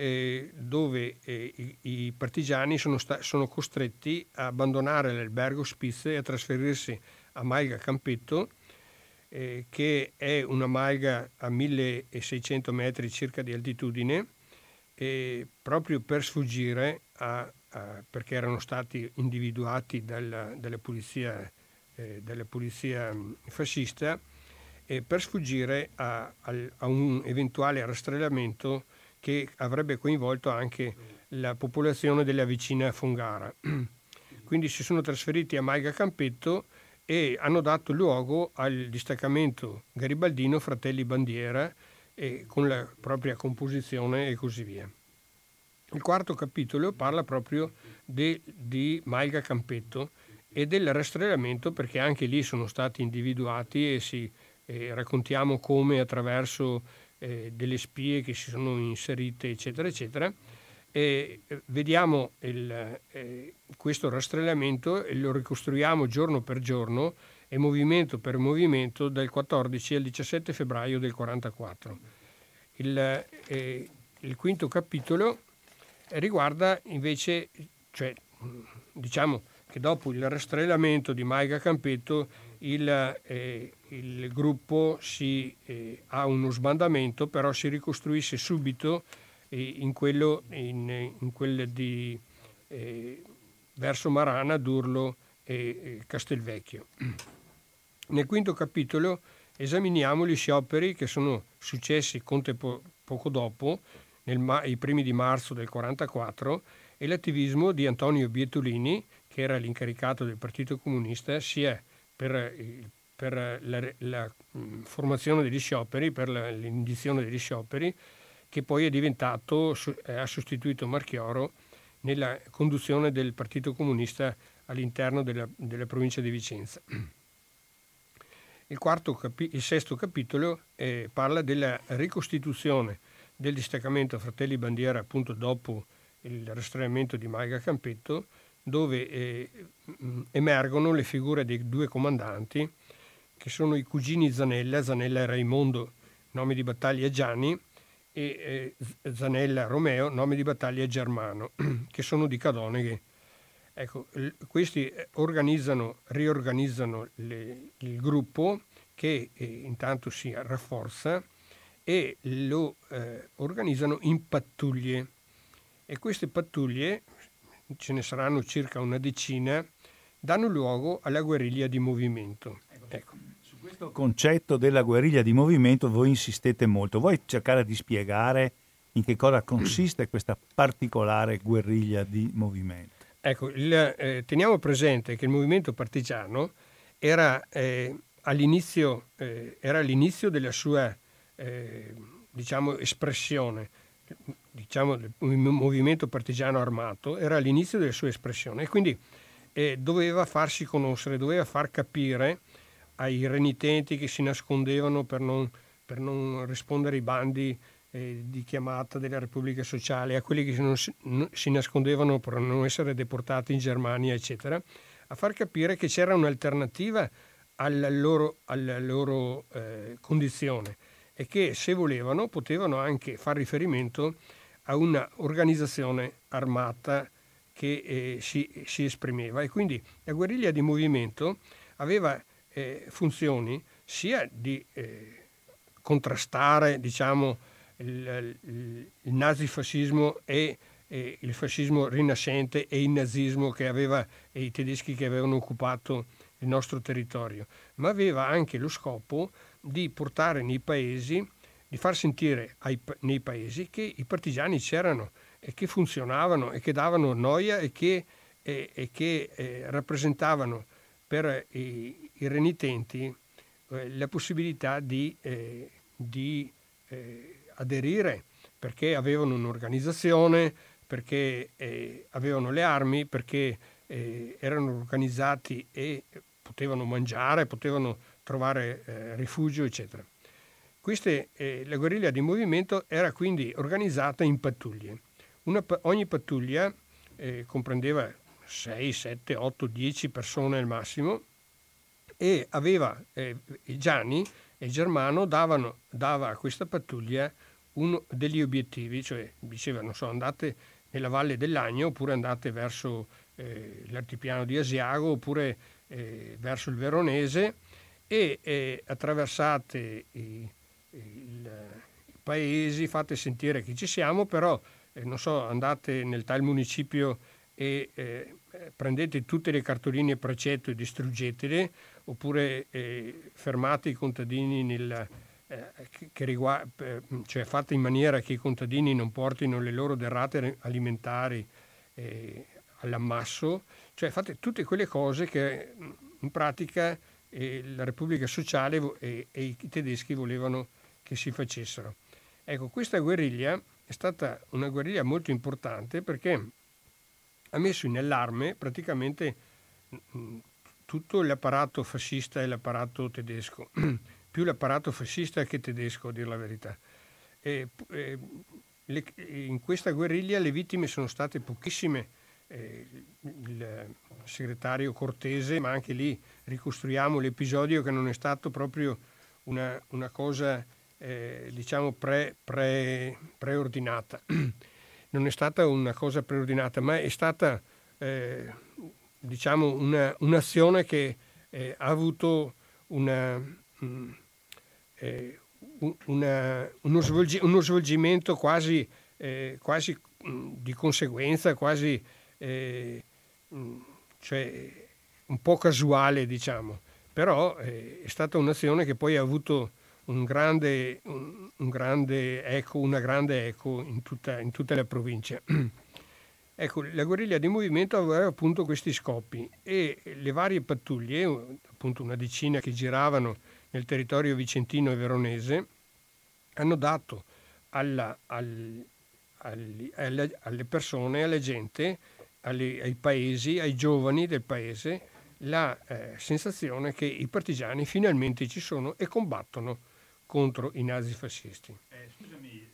eh, dove eh, i, i, partigiani sono, sta- sono, costretti a abbandonare l'albergo Spizze e a trasferirsi a Maiga Campetto, eh, che è una malga a 1600 metri circa di altitudine, proprio per sfuggire a, a, perché erano stati individuati dalla, dalla polizia, eh, dalla polizia mm, fascista, per sfuggire a, a un eventuale rastrellamento che avrebbe coinvolto anche la popolazione della vicina Fongara. <clears throat> Quindi si sono trasferiti a Maiga Campetto e hanno dato luogo al distaccamento garibaldino Fratelli Bandiera con la propria composizione e così via. Il quarto capitolo parla proprio de, di Maiga Campetto e del rastrellamento perché anche lì sono stati individuati e si eh, raccontiamo come attraverso eh, delle spie che si sono inserite, eccetera, eccetera. E eh, vediamo il, eh, questo rastrellamento e lo ricostruiamo giorno per giorno e movimento per movimento dal 14 al 17 febbraio del 1944. Il, eh, il quinto capitolo riguarda invece, cioè, diciamo che dopo il rastrellamento di Maiga Campetto il, eh, il gruppo si, eh, ha uno sbandamento, però si ricostruisce subito eh, in quello, in, in quello di, eh, verso Marana, Durlo e Castelvecchio. Nel quinto capitolo esaminiamo gli scioperi che sono successi contempo- poco dopo, nei primi di marzo del 1944, e l'attivismo di Antonio Bietolini, che era l'incaricato del Partito Comunista, sia per, per la, la, mm, formazione degli scioperi, per la, l'indizione degli scioperi, che poi è diventato, ha sostituito Marchioro nella conduzione del Partito Comunista all'interno della, della provincia di Vicenza. Il, capi- il sesto capitolo eh, parla della ricostituzione del distaccamento Fratelli Bandiera appunto dopo il rastrellamento di Maiga Campetto dove eh, emergono le figure dei due comandanti, che sono i cugini Zanella, Zanella Raimondo, nome di battaglia Gianni, e eh, Zanella Romeo, nome di battaglia Germano, <clears throat> che sono di Cadoneghe. Ecco, l- questi eh, organizzano, riorganizzano le, il gruppo che eh, intanto si rafforza e lo eh, organizzano in pattuglie. E queste pattuglie ce ne saranno circa una decina, danno luogo alla guerriglia di movimento. Ecco. Questo concetto della guerriglia di movimento voi insistete molto. Vuoi cercare di spiegare in che cosa consiste questa particolare guerriglia di movimento? Ecco, il, eh, teniamo presente che il movimento partigiano era, eh, all'inizio, eh, era all'inizio della sua eh, diciamo, espressione diciamo, il movimento partigiano armato era all'inizio della sua espressione e quindi eh, doveva farsi conoscere, doveva far capire ai renitenti che si nascondevano per non, per non rispondere ai bandi eh, di chiamata della Repubblica Sociale, a quelli che non si, non si, nascondevano per non essere deportati in Germania, eccetera, a far capire che c'era un'alternativa alla loro, alla loro eh, condizione e che se volevano potevano anche far riferimento a un'organizzazione armata che eh, si, si, esprimeva. E quindi la guerriglia di movimento aveva eh, funzioni sia di eh, contrastare diciamo, il, il, il nazifascismo e il fascismo rinascente e il nazismo che aveva e i tedeschi che avevano occupato il nostro territorio, ma aveva anche lo scopo di portare nei paesi di far sentire ai, nei paesi che i partigiani c'erano e che funzionavano e che davano noia e che, e, e che eh, rappresentavano per i, i renitenti eh, la possibilità di, eh, di eh, aderire perché avevano un'organizzazione, perché eh, avevano le armi, perché eh, erano organizzati e potevano mangiare, potevano trovare rifugio, eccetera. Queste, la guerriglia di movimento era quindi organizzata in pattuglie. Una, ogni pattuglia comprendeva 6, 7, 8, 10 persone al massimo e aveva eh, Gianni e Germano davano, dava a questa pattuglia uno degli obiettivi, cioè diceva, non so, andate nella Valle dell'Agno oppure andate verso eh, l'artipiano di Asiago oppure eh, verso il Veronese e eh, attraversate i, il, i, paesi, fate sentire che ci siamo, però eh, non so, andate nel tal municipio e eh, prendete tutte le cartoline precetto e distruggetele oppure eh, fermate i contadini nel, che riguarda, cioè fate in maniera che i contadini non portino le loro derrate alimentari eh, all'ammasso, cioè fate tutte quelle cose che in pratica eh, la Repubblica Sociale e, e, i tedeschi volevano che si facessero. Ecco, questa guerriglia è stata una guerriglia molto importante perché ha messo in allarme praticamente tutto l'apparato fascista e l'apparato tedesco, <clears throat> più l'apparato fascista che tedesco, a dire la verità. E, e, le, in questa guerriglia le vittime sono state pochissime eh, il segretario Cortese, ma anche lì ricostruiamo l'episodio che non è stato proprio una, una cosa eh, diciamo pre, pre, preordinata. <clears throat> non è stata una cosa preordinata, ma è stata eh, diciamo una, un'azione che eh, ha avuto una, mh, mm, eh, una, uno, svolgi, uno, svolgimento quasi, eh, quasi mh, mm, di conseguenza, quasi eh, mm, cioè, un po' casuale, diciamo, però eh, è stata un'azione che poi ha avuto un grande, un, un grande eco, una grande eco in tutta, in tutta la provincia. <clears throat> ecco, la guerriglia di movimento aveva appunto questi scopi e le varie pattuglie, appunto una decina che giravano nel territorio vicentino e veronese, hanno dato alla, al, alle, alle persone, alla gente, alle, ai paesi, ai giovani del paese, la eh, sensazione che i partigiani finalmente ci sono e combattono contro i nazifascisti. Eh, scusami,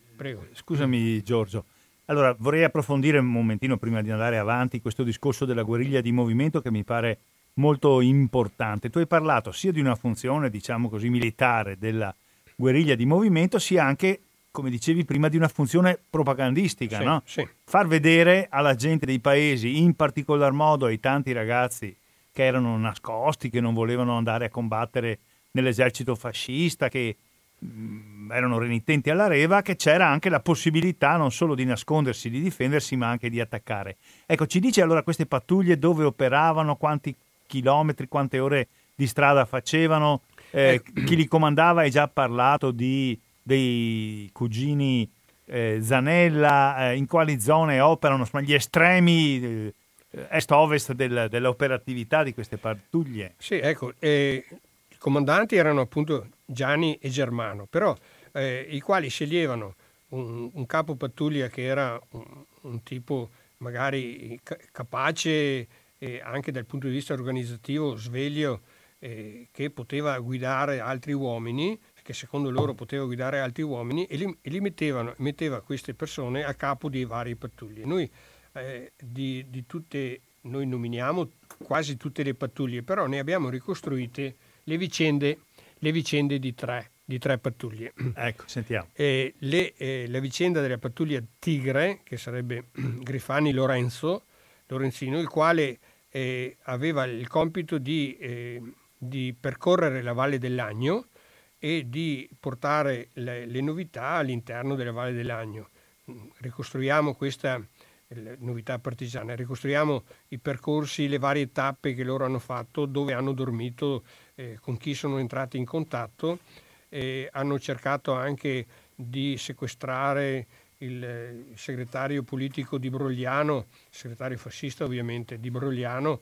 scusami Giorgio, allora vorrei approfondire un momentino prima di andare avanti questo discorso della guerriglia di movimento che mi pare molto importante. Tu hai parlato sia di una funzione, diciamo così, militare della guerriglia di movimento, sia anche come dicevi prima, di una funzione propagandistica, sì, no? sì. far vedere alla gente dei paesi, in particolar modo ai tanti ragazzi che erano nascosti, che non volevano andare a combattere nell'esercito fascista, che erano renitenti alla reva, che c'era anche la possibilità non solo di nascondersi, di difendersi, ma anche di attaccare. Ecco, ci dice allora queste pattuglie dove operavano, quanti chilometri, quante ore di strada facevano, eh, eh. chi li comandava, hai già parlato di dei cugini eh, Zanella, eh, in quali zone operano insomma, gli estremi eh, est-ovest del, dell'operatività di queste pattuglie? Sì, ecco, i comandanti erano appunto Gianni e Germano, però eh, i quali sceglievano un, un, capo pattuglia che era un, un tipo magari capace anche dal punto di vista organizzativo, sveglio, eh, che poteva guidare altri uomini che secondo loro poteva guidare altri uomini e li, e li mettevano, metteva queste persone a capo di varie pattuglie. Noi, eh, di, di tutte, noi nominiamo quasi tutte le pattuglie, però ne abbiamo ricostruite le vicende, le vicende di, tre, di tre pattuglie. <clears throat> Ecco, sentiamo. Eh, le, eh, la vicenda della pattuglia Tigre, che sarebbe <clears throat> Grifani Lorenzo, Lorenzino, il quale eh, aveva il compito di, eh, di percorrere la Valle dell'Agno, e di portare le, le novità all'interno della Valle dell'Agno. Ricostruiamo questa novità partigiana, ricostruiamo i percorsi, le varie tappe che loro hanno fatto, dove hanno dormito, eh, con chi sono entrati in contatto, e hanno cercato anche di sequestrare il, il segretario politico di Brogliano, segretario fascista ovviamente di Brogliano,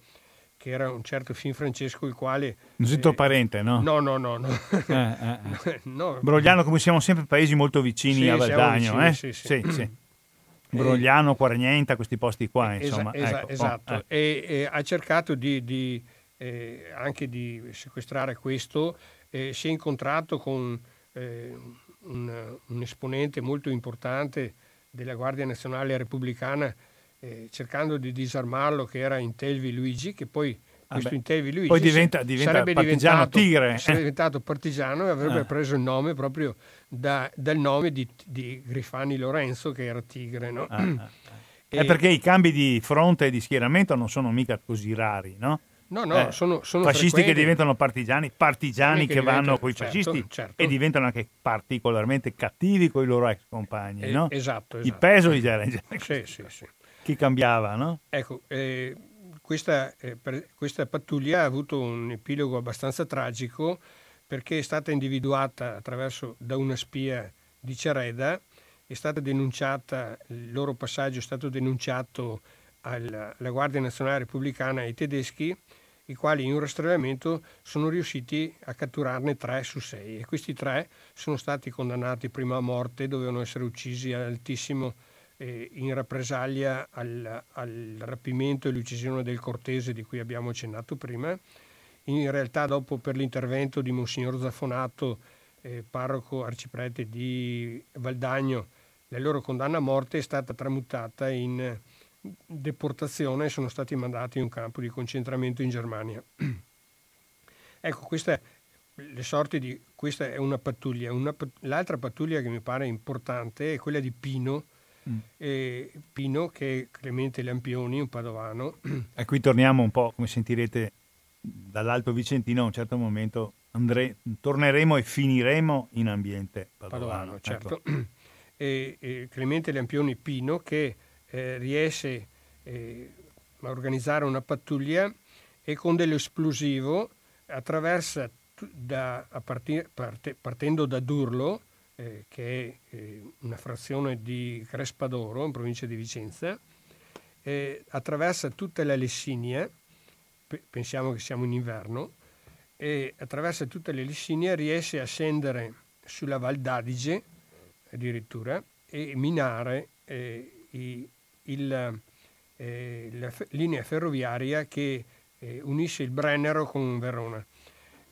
che era un certo film Francesco il quale... Un zitto eh, parente, no? No, no, no. no. Eh, eh, eh. <laughs> no. <laughs> Brogliano, come siamo sempre paesi molto vicini sì, a Valdagno, eh? Sì, sì. sì, sì. <clears throat> Brogliano, Quarnienta, questi posti qua, insomma. Esa, ecco. Esatto, oh, e, e, ha cercato di, di eh, anche di sequestrare questo, si è incontrato con un, un esponente molto importante della Guardia Nazionale Repubblicana eh, cercando di disarmarlo, che era Intelvi Luigi, che poi questo ah Intevi Luigi poi diventa, diventa sarebbe partigiano tigre. Sarebbe diventato partigiano e avrebbe ah. preso il nome proprio da, dal nome di, di, Grifani Lorenzo che era tigre. No? Ah, ah, <clears throat> e... È perché i cambi di fronte e di schieramento non sono mica così rari, no? No, no, eh, sono, sono fascisti frequenti. che diventano partigiani, partigiani che, che vanno con i certo, fascisti certo. e diventano anche particolarmente cattivi con i loro ex compagni, eh, no? Esatto, esatto. I pesoli già era sì, sì, sì. Chi cambiava, no? Ecco, eh, questa, eh, per, questa pattuglia ha avuto un epilogo abbastanza tragico perché è stata individuata attraverso da una spia di Cereda, è stata denunciata, il loro passaggio è stato denunciato alla, Guardia Nazionale Repubblicana e ai tedeschi, i quali in un rastrellamento sono riusciti a catturarne tre su sei e questi tre sono stati condannati prima a morte, dovevano essere uccisi all'altissimo eh, in rappresaglia al, al, rapimento e l'uccisione del Cortese di cui abbiamo accennato prima. In realtà dopo per l'intervento di Monsignor Zaffonato, eh, parroco arciprete di Valdagno, la loro condanna a morte è stata tramutata in deportazione e sono stati mandati in un campo di concentramento in Germania. <clears throat> ecco, questa, le sorti di, questa è una pattuglia. Una, l'altra pattuglia che mi pare importante è quella di Pino, mm. eh, Pino che è Clemente Lampioni, un padovano. <clears throat> E qui torniamo un po', come sentirete, dall'Alto Vicentino a un certo momento andre, torneremo e finiremo in ambiente padovano. padovano certo. Ecco. <clears throat> E, e Clemente Lampioni Pino che eh, riesce eh, a organizzare una pattuglia e con dell'esplosivo attraversa da, partir, parte, partendo da Durlo, eh, che è eh, una frazione di Crespadoro, in provincia di Vicenza, eh, attraversa tutta la Lessinia, p- pensiamo che siamo in inverno, e attraversa tutta la Lessinia riesce a scendere sulla Val d'Adige addirittura e minare eh, i, il, eh, la f- linea ferroviaria che eh, unisce il Brennero con Verona.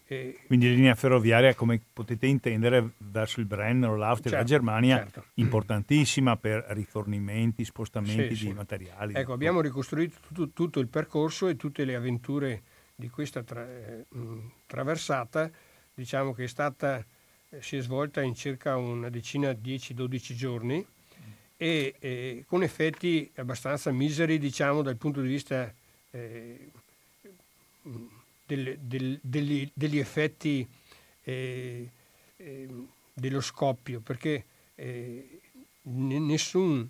Eh, Quindi linea ferroviaria, come potete intendere, verso il Brennero, l'Austria e certo, la Germania, certo. importantissima per rifornimenti, spostamenti sì, di sì. materiali. Ecco, abbiamo ricostruito tutto, tutto, il percorso e tutte le avventure di questa tra- eh, traversata, diciamo che è stata, eh, si è svolta in circa una decina, 10-12 giorni e eh, con effetti abbastanza miseri diciamo dal punto di vista eh, del, del, degli, degli, effetti eh, ehm, dello scoppio perché eh, nessun,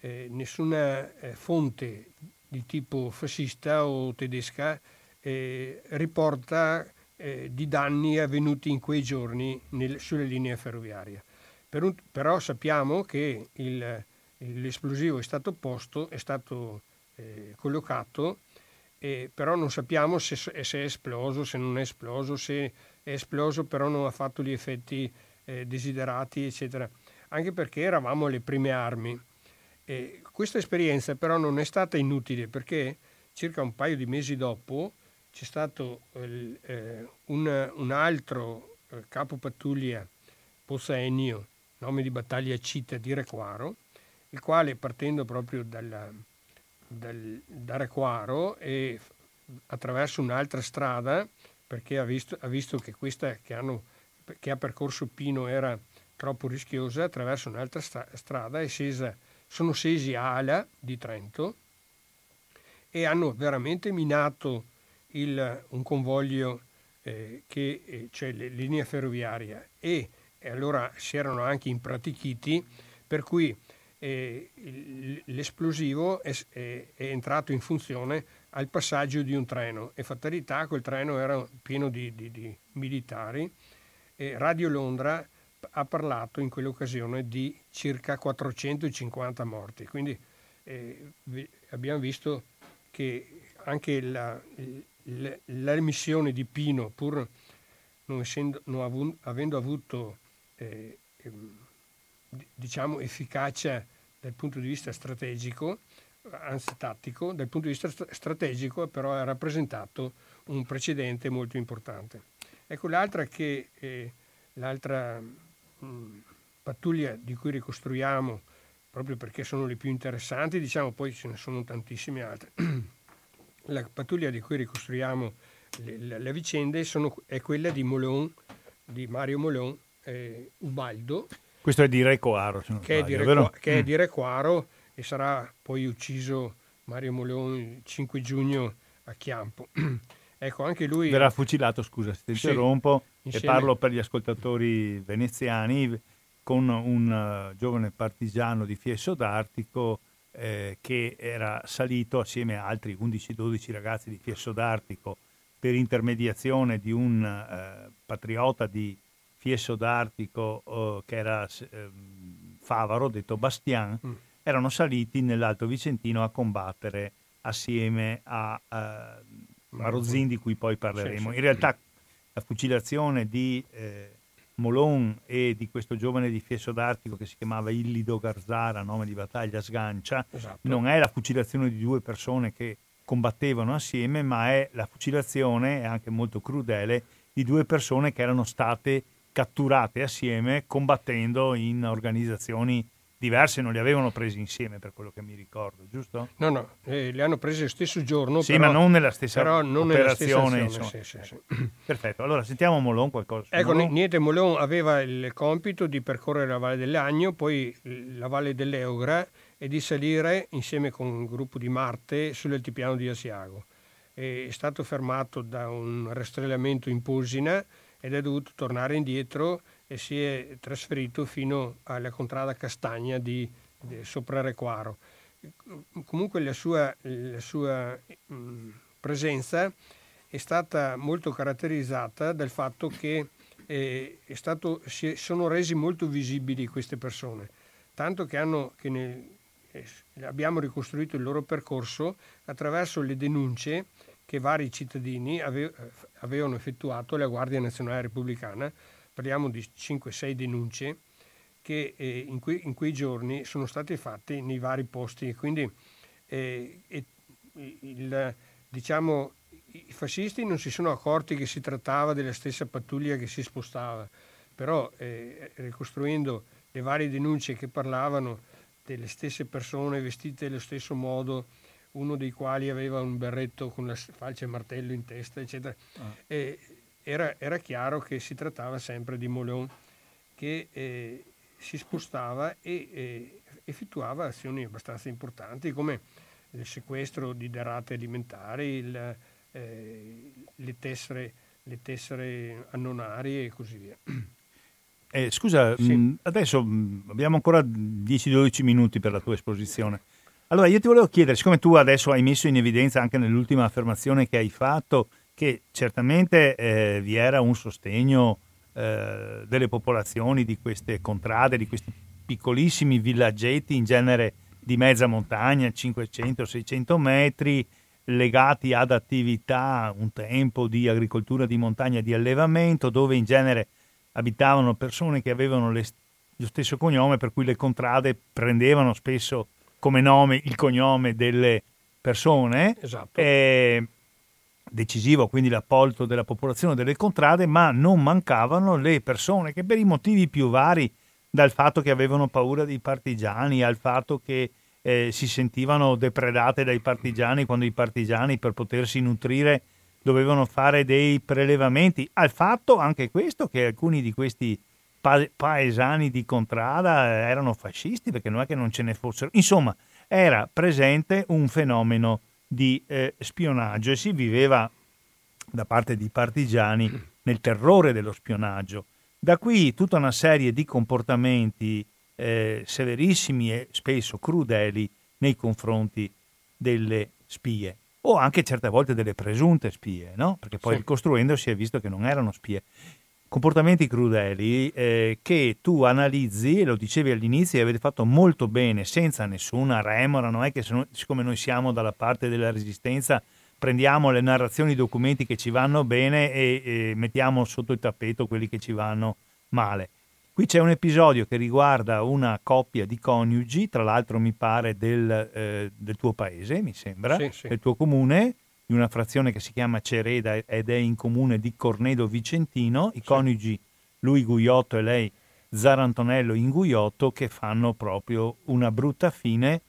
eh, nessuna eh, fonte di tipo fascista o tedesca riporta di danni avvenuti in quei giorni nel, sulle linee ferroviarie. Per un, però sappiamo che il, l'esplosivo è stato posto, è stato eh, collocato, eh, però non sappiamo se, se, è esploso, se non è esploso, se è esploso però non ha fatto gli effetti eh, desiderati, eccetera. Anche perché eravamo alle prime armi. questa esperienza però non è stata inutile perché circa un paio di mesi dopo c'è stato eh, un, un, altro eh, capo pattuglia Pozza Ennio, nome di battaglia Citta di Requaro, il quale partendo proprio dalla, dal, da Requaro e attraverso un'altra strada, perché ha visto, ha visto che questa che, hanno, che, ha percorso Pino era troppo rischiosa, attraverso un'altra stra- strada è scesa, sono scesi a Ala di Trento e hanno veramente minato il, un convoglio eh, che eh, cioè la linea ferroviaria. E, e allora si erano anche impratichiti per cui l'esplosivo è, è, è, entrato in funzione al passaggio di un treno e fatalità quel treno era pieno di, di, di militari e Radio Londra ha parlato in quell'occasione di circa 450 morti. Quindi eh, abbiamo visto che anche la, la, la missione di Pino, pur non, essendo, non avu, avendo avuto eh, diciamo, efficacia dal punto di vista strategico, anzi tattico, dal punto di vista strategico però ha rappresentato un precedente molto importante. Ecco l'altra che eh, l'altra mh, pattuglia di cui ricostruiamo proprio perché sono le più interessanti, diciamo poi ce ne sono tantissime altre. <clears throat> la pattuglia di cui ricostruiamo le, le, le vicende sono, è quella di Molon, di Mario Molon, eh, Ubaldo. Questo è di Recoaro, che, sbaglio, è di Requ- che mm. è di Recoaro e sarà poi ucciso Mario Molon il 5 giugno a Chiampo. <clears throat> ecco, anche lui... Verrà fucilato, scusa se ti interrompo, insieme... e parlo per gli ascoltatori veneziani, con un uh, giovane partigiano di Fiesso d'Artico eh, che era salito assieme a altri 11-12 ragazzi di Fiesso d'Artico per intermediazione di un eh, patriota di Fiesso d'Artico eh, che era ehm, Favaro, detto Bastian, mm. erano saliti nell'Alto Vicentino a combattere assieme a, a Marozzin di cui poi parleremo. In realtà la fucilazione di eh, Molon e di questo giovane di Fieso d'Artico che si chiamava Illido Garzara, nome di battaglia Sgancia, esatto. non è la fucilazione di due persone che combattevano assieme, ma è la fucilazione, anche molto crudele, di due persone che erano state catturate assieme combattendo in organizzazioni diverse non li avevano presi insieme per quello che mi ricordo, giusto? No, no, eh, li hanno presi lo stesso giorno. Sì, però, ma non nella stessa però non operazione. Nella stessa sì, sì, sì. <clears throat> Perfetto, allora sentiamo Molon qualcosa. Ecco, Molon. niente, Molon aveva il compito di percorrere la Valle dell'Agno, poi la Valle dell'Eugra e di salire insieme con un gruppo di Marte sull'altipiano di Asiago. È stato fermato da un rastrellamento in Posina ed è dovuto tornare indietro e si è trasferito fino alla contrada Castagna di, di sopra Requaro. Comunque la sua, la sua mh, presenza è stata molto caratterizzata dal fatto che eh, stato, si sono resi molto visibili queste persone, tanto che, hanno, che nel, eh, abbiamo ricostruito il loro percorso attraverso le denunce che vari cittadini ave, avevano effettuato alla Guardia Nazionale Repubblicana parliamo di 5-6 denunce che eh, in, que- in, quei giorni sono state fatte nei vari posti. Quindi eh, il, diciamo, i fascisti non si sono accorti che si trattava della stessa pattuglia che si spostava, però eh, ricostruendo le varie denunce che parlavano delle stesse persone vestite nello stesso modo, uno dei quali aveva un berretto con la falce e martello in testa, eccetera. Ah. Era, era, chiaro che si trattava sempre di Molon che eh, si spostava e eh, effettuava azioni abbastanza importanti come il sequestro di derrate alimentari, il, eh, le, tessere, le tessere annonarie e così via. Eh, scusa, sì. mh, adesso mh, abbiamo ancora 10-12 minuti per la tua esposizione. Allora io ti volevo chiedere, siccome tu adesso hai messo in evidenza anche nell'ultima affermazione che hai fatto, che certamente eh, vi era un sostegno eh, delle popolazioni di queste contrade, di questi piccolissimi villaggetti in genere di mezza montagna, 500-600 metri, legati ad attività un tempo di agricoltura di montagna di allevamento, dove in genere abitavano persone che avevano le, lo stesso cognome, per cui le contrade prendevano spesso come nome il cognome delle persone. Esatto. E decisivo quindi l'appolto della popolazione delle contrade, ma non mancavano le persone che per i motivi più vari, dal fatto che avevano paura dei partigiani, al fatto che eh, si sentivano depredate dai partigiani quando i partigiani per potersi nutrire dovevano fare dei prelevamenti, al fatto anche questo che alcuni di questi pa- paesani di contrada erano fascisti, perché non è che non ce ne fossero, insomma era presente un fenomeno di eh, spionaggio e si viveva da parte di partigiani <clears throat> nel terrore dello spionaggio. Da qui tutta una serie di comportamenti eh, severissimi e spesso crudeli nei confronti delle spie o anche certe volte delle presunte spie, no? perché poi sì. ricostruendo si è visto che non erano spie comportamenti crudeli eh, che tu analizzi, e lo dicevi all'inizio, e avete fatto molto bene, senza nessuna remora, non è che se, siccome noi siamo dalla parte della resistenza prendiamo le narrazioni, i documenti che ci vanno bene e, e mettiamo sotto il tappeto quelli che ci vanno male. Qui c'è un episodio che riguarda una coppia di coniugi, tra l'altro mi pare del, eh, del tuo paese, mi sembra, sì, sì. del tuo comune, di una frazione che si chiama Cereda ed è in comune di Cornedo Vicentino, i coniugi lui Guiotto e lei Zarantonello in Guiotto che fanno proprio una brutta fine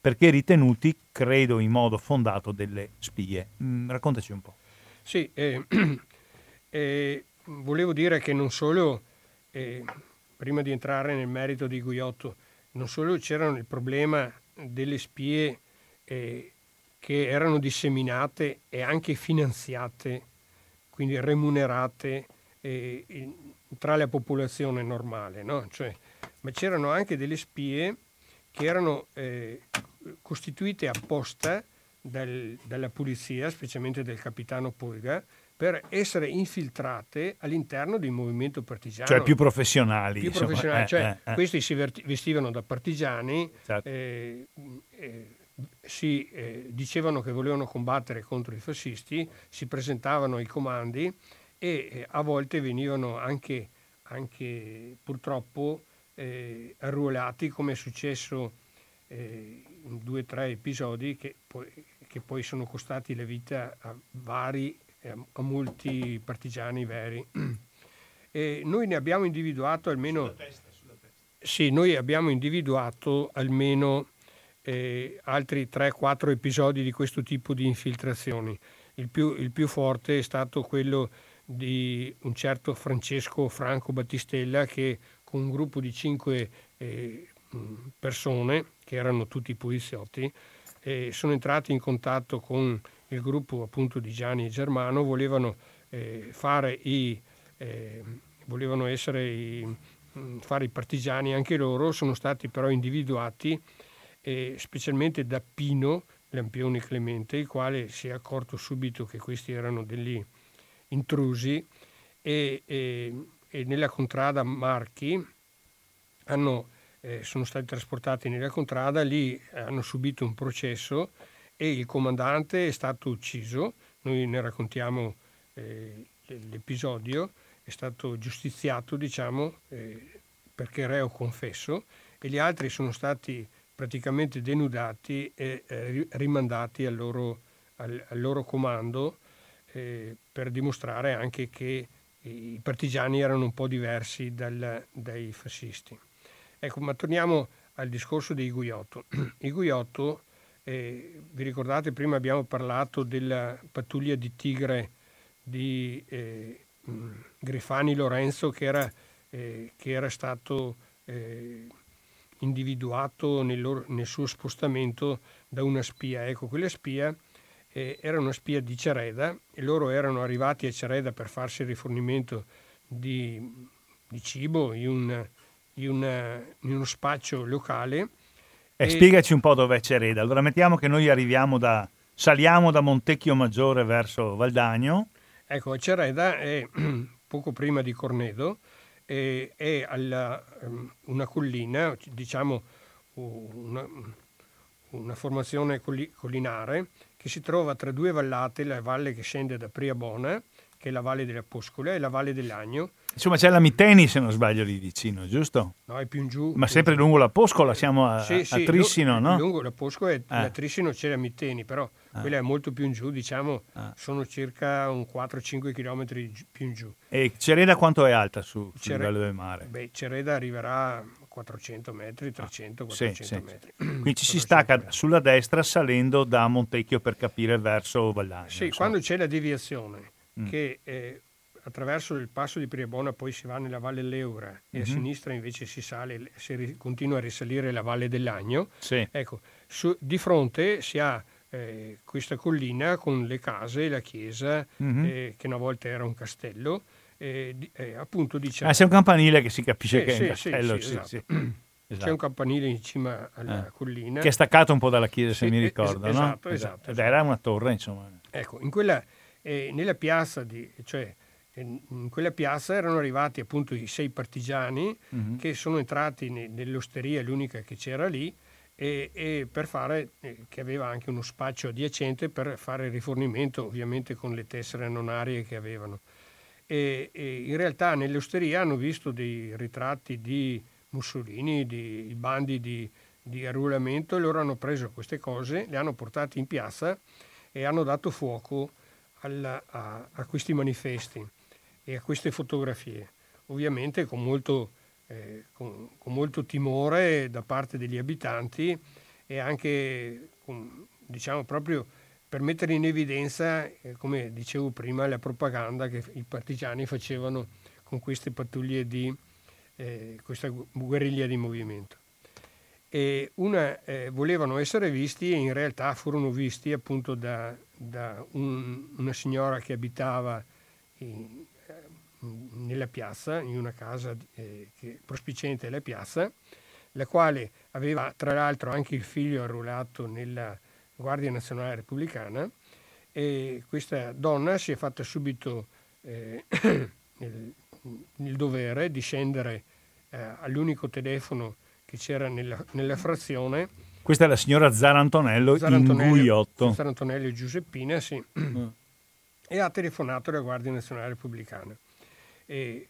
perché ritenuti, credo in modo fondato, delle spie. Mm, raccontaci un po'. Sì, eh, <clears throat> eh, volevo dire che non solo, eh, prima di entrare nel merito di Guiotto, non solo c'erano il problema delle spie eh, che erano disseminate e anche finanziate, quindi remunerate eh, in, tra la popolazione normale, no? cioè, ma c'erano anche delle spie che erano eh, costituite apposta dal, dalla polizia, specialmente del capitano Polga, per essere infiltrate all'interno del movimento partigiano. Cioè più professionali. Più professionali, eh, cioè eh, eh. questi si vestivano da partigiani, Certo. Si eh, dicevano che volevano combattere contro i fascisti, si presentavano ai comandi e eh, a volte venivano anche, anche purtroppo eh, arruolati come è successo eh, in due o tre episodi che poi, che poi sono costati la vita a vari, eh, a molti partigiani veri. <clears throat> E noi ne abbiamo individuato almeno... Sì, noi abbiamo individuato almeno eh, altri 3-4 episodi di questo tipo di infiltrazioni. Il più, il più forte è stato quello di un certo Francesco Franco Battistella che con un gruppo di 5 eh, persone, che erano tutti poliziotti, eh, sono entrati in contatto con il gruppo appunto di Gianni e Germano, volevano eh, fare i, eh, volevano i, mh, fare i partigiani anche loro, sono stati però individuati eh, specialmente da Pino Lampione Clemente, il quale si è accorto subito che questi erano degli intrusi e, e, e nella contrada Marchi hanno, eh, sono stati trasportati nella contrada, lì hanno subito un processo e il comandante è stato ucciso, noi ne raccontiamo eh, l'episodio, è stato giustiziato diciamo eh, perché reo confesso e gli altri sono stati praticamente denudati e eh, rimandati al loro, al, al loro comando eh, per dimostrare anche che i partigiani erano un po' diversi dal, dai fascisti. Ecco, ma torniamo al discorso dei Guiotto. <clears throat> Guiotto, eh, vi ricordate, prima abbiamo parlato della pattuglia di Tigre di eh, Grifani Lorenzo che era, eh, che era stato eh, individuato nel, loro, nel, suo spostamento da una spia. Ecco, quella spia eh, era una spia di Cereda e loro erano arrivati a Cereda per farsi rifornimento di, di cibo in, un, in, una, in, uno spaccio locale. E, e spiegaci un po' dov'è Cereda. Allora mettiamo che noi arriviamo da, saliamo da Montecchio Maggiore verso Valdagno. Ecco, Cereda è <clears throat> poco prima di Cornedo, è, è alla, una collina, diciamo una, una formazione collinare che si trova tra due vallate, la valle che scende da Priabona, che è la valle della Poscola, e la valle dell'Agno. Insomma, c'è la Miteni, se non sbaglio, lì vicino, giusto? No, è più in giù. Ma sempre lungo la Poscola, siamo a, sì, sì, a Trissino, no? Lungo la Poscola e ah. a Trissino c'è la Miteni, però ah. quella è molto più in giù, diciamo, ah. sono circa un 4-5 km più in giù. E Cereda quanto è alta su, sul livello del mare? Beh, Cereda arriverà a 400 metri, 300, 400 sì, metri. <clears throat> Quindi ci si stacca metri. sulla destra salendo da Montecchio per capire verso Vallagno. Sì, insomma. quando c'è la deviazione mm. che eh, attraverso il passo di Priabona poi si va nella Valle Leura mm-hmm. e a sinistra invece si sale, si ri, continua a risalire la Valle dell'Agno. Sì. Ecco, su, di fronte si ha eh, questa collina con le case, la chiesa, mm-hmm. eh, che una volta era un castello, eh, appunto dice... Ah, c'è un campanile che si capisce sì, che sì, è un castello. Sì, esatto. <clears throat> Esatto. C'è un campanile in cima alla collina. Che è staccato un po' dalla chiesa, se mi es- ricordo, esatto, no? Esatto, esatto. Ed era una torre, insomma. Ecco, in quella, eh, nella piazza di... Cioè, in quella piazza erano arrivati appunto i sei partigiani mm-hmm. che sono entrati nell'osteria, l'unica che c'era lì, e, e per fare, eh, che aveva anche uno spaccio adiacente per fare rifornimento ovviamente con le tessere nonarie che avevano. E, e in realtà nell'osteria hanno visto dei ritratti di Mussolini, di bandi di, di arruolamento e loro hanno preso queste cose, le hanno portate in piazza e hanno dato fuoco alla, a, a questi manifesti e a queste fotografie, ovviamente con molto, eh, con, con molto timore da parte degli abitanti e anche diciamo proprio per mettere in evidenza, eh, come dicevo prima, la propaganda che i partigiani facevano con queste pattuglie di eh, questa guerriglia di movimento. E una, eh, volevano essere visti e in realtà furono visti appunto da, da un, una signora che abitava in, eh, nella piazza, in una casa eh, prospiciente alla piazza, la quale aveva tra l'altro anche il figlio arruolato nella Guardia Nazionale Repubblicana e questa donna si è fatta subito eh, <clears throat> il, il, dovere di scendere eh, all'unico telefono che c'era nella, nella, frazione. Questa è la signora Zarantonello, Zarantonello in Guiotto. Zarantonello Giuseppina, sì. Mm. E ha telefonato alla Guardia Nazionale Repubblicana. E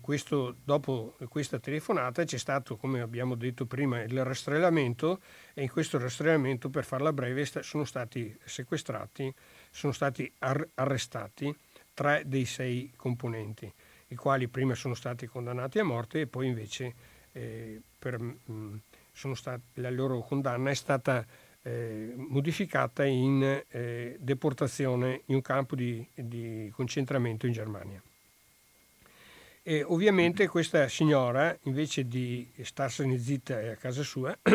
questo, dopo questa telefonata c'è stato, come abbiamo detto prima, il rastrellamento e in questo rastrellamento, per farla breve, sono stati sequestrati, sono stati arrestati tre dei sei componenti, i quali prima sono stati condannati a morte e poi invece eh, per, mh, mm, stati, la loro condanna è stata eh, modificata in eh, deportazione in un campo di, di concentramento in Germania. E ovviamente questa signora, invece di starsene zitta a casa sua, <clears throat>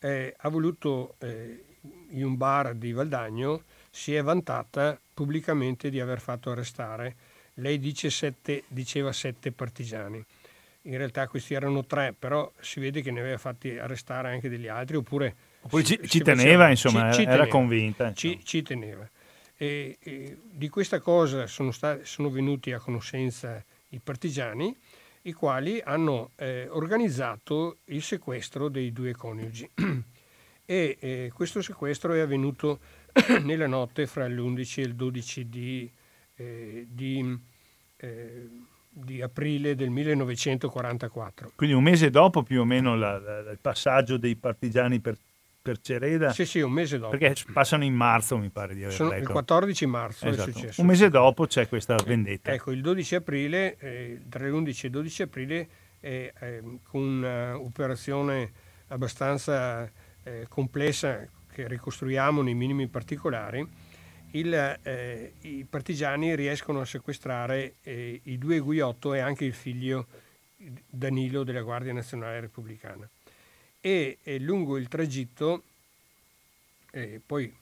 eh, ha voluto, eh, in un bar di Valdagno, si è vantata pubblicamente di aver fatto arrestare. Lei dice sette, diceva sette partigiani. In realtà questi erano tre, però si vede che ne aveva fatti arrestare anche degli altri, oppure... Oppure ci, ci teneva, insomma, ci, ci era teneva, convinta. Ci, ci, teneva. E, e di questa cosa sono, stati, sono venuti a conoscenza i partigiani, i quali hanno eh, organizzato il sequestro dei due coniugi. <clears throat> e eh, questo sequestro è avvenuto <clears throat> nella notte fra l'11 e il 12 di, eh, di, eh, di, aprile del 1944. Quindi un mese dopo più o meno la, la, il passaggio dei partigiani per per Cereda? Sì, sì, un mese dopo. Perché passano in marzo, mi pare di aver Sono letto. Il 14 marzo esatto. è successo. Un mese dopo c'è questa vendetta. Ecco, il 12 aprile, eh, tra l'11 e il 12 aprile, eh, eh, con un'operazione abbastanza eh, complessa che ricostruiamo nei minimi particolari, il, eh, i partigiani riescono a sequestrare eh, i due Guiotto e anche il figlio Danilo della Guardia Nazionale Repubblicana e, e lungo il tragitto, eh, poi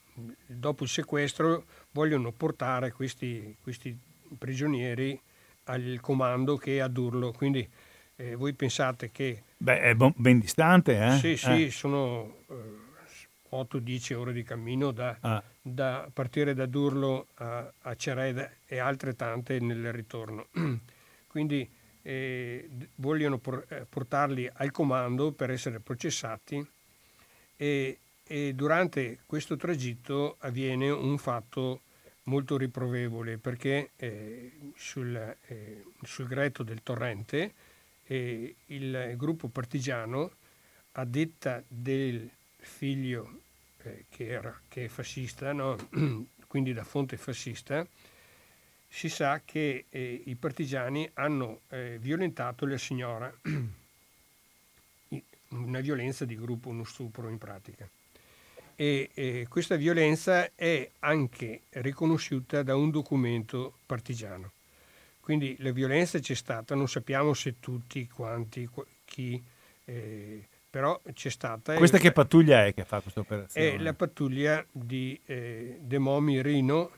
dopo il sequestro, vogliono portare questi, questi prigionieri al comando che è a Durlo. Quindi eh, voi pensate che... Beh, è ben distante, eh? Sì, sì, eh. sono eh, 8-10 ore di cammino da, ah. da, partire da Durlo a, a Cereda e altre tante nel ritorno. <clears throat> Quindi eh, vogliono por- eh, portarli al comando per essere processati e, e, durante questo tragitto avviene un fatto molto riprovevole perché eh, sul, eh, sul, greto del torrente eh, il gruppo partigiano a detta del figlio eh, che, era, che è fascista, no? <clears throat> quindi da fonte fascista, si sa che eh, i partigiani hanno eh, violentato la signora, <clears throat> una violenza di gruppo, uno stupro in pratica. E eh, questa violenza è anche riconosciuta da un documento partigiano. Quindi la violenza c'è stata, non sappiamo se tutti, quanti, chi, eh, però c'è stata. Questa che pattuglia è che fa questa operazione? È la pattuglia di eh, De Momi Rino,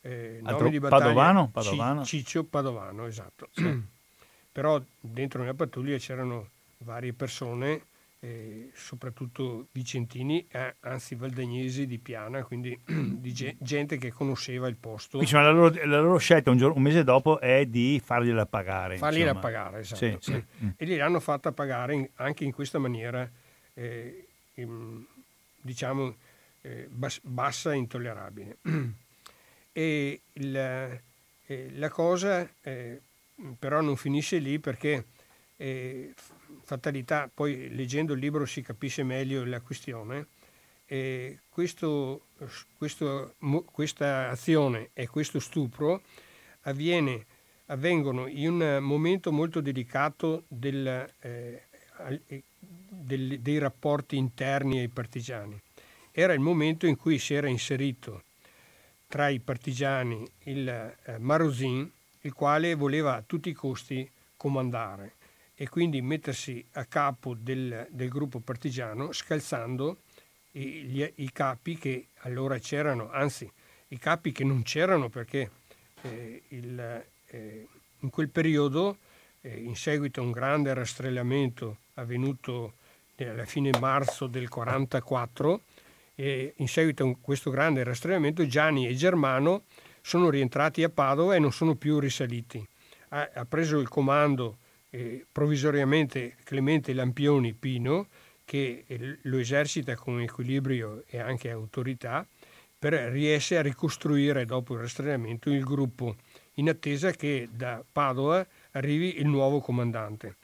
eh, nome di battaglia Padovano? Padovano? Ciccio Padovano, esatto. Sì. Però dentro nella pattuglia c'erano varie persone, eh, soprattutto vicentini, eh, anzi valdagnesi di Piana, quindi <clears throat> di ge- gente che conosceva il posto. Quindi, la, loro, la, loro, scelta un, giorno, un, mese dopo è di fargliela pagare. Fargliela insomma. pagare, esatto. Sì, sì. Mm. E gliel'hanno fatta pagare in, anche in questa maniera, eh, in, diciamo, eh, bas- bassa e intollerabile. <clears throat> E il, eh, la cosa eh, però non finisce lì perché eh, fatalità, poi leggendo il libro si capisce meglio la questione, questo, questo, questa azione e questo stupro avviene, avvengono in un momento molto delicato del, eh, del, dei rapporti interni ai partigiani. Era il momento in cui si era inserito tra i partigiani il eh, Marosin, il quale voleva a tutti i costi comandare e quindi mettersi a capo del, del gruppo partigiano scalzando i, gli, i, capi che allora c'erano, anzi i capi che non c'erano perché eh, il, eh, in quel periodo, eh, in seguito a un grande rastrellamento avvenuto alla fine marzo del 1944, e in seguito a questo grande rastrellamento Gianni e Germano sono rientrati a Padova e non sono più risaliti. Ha, ha preso il comando eh, provvisoriamente Clemente Lampioni Pino, che eh, lo esercita con equilibrio e anche autorità, per riesce a ricostruire dopo il rastrellamento il gruppo, in attesa che da Padova arrivi il nuovo comandante.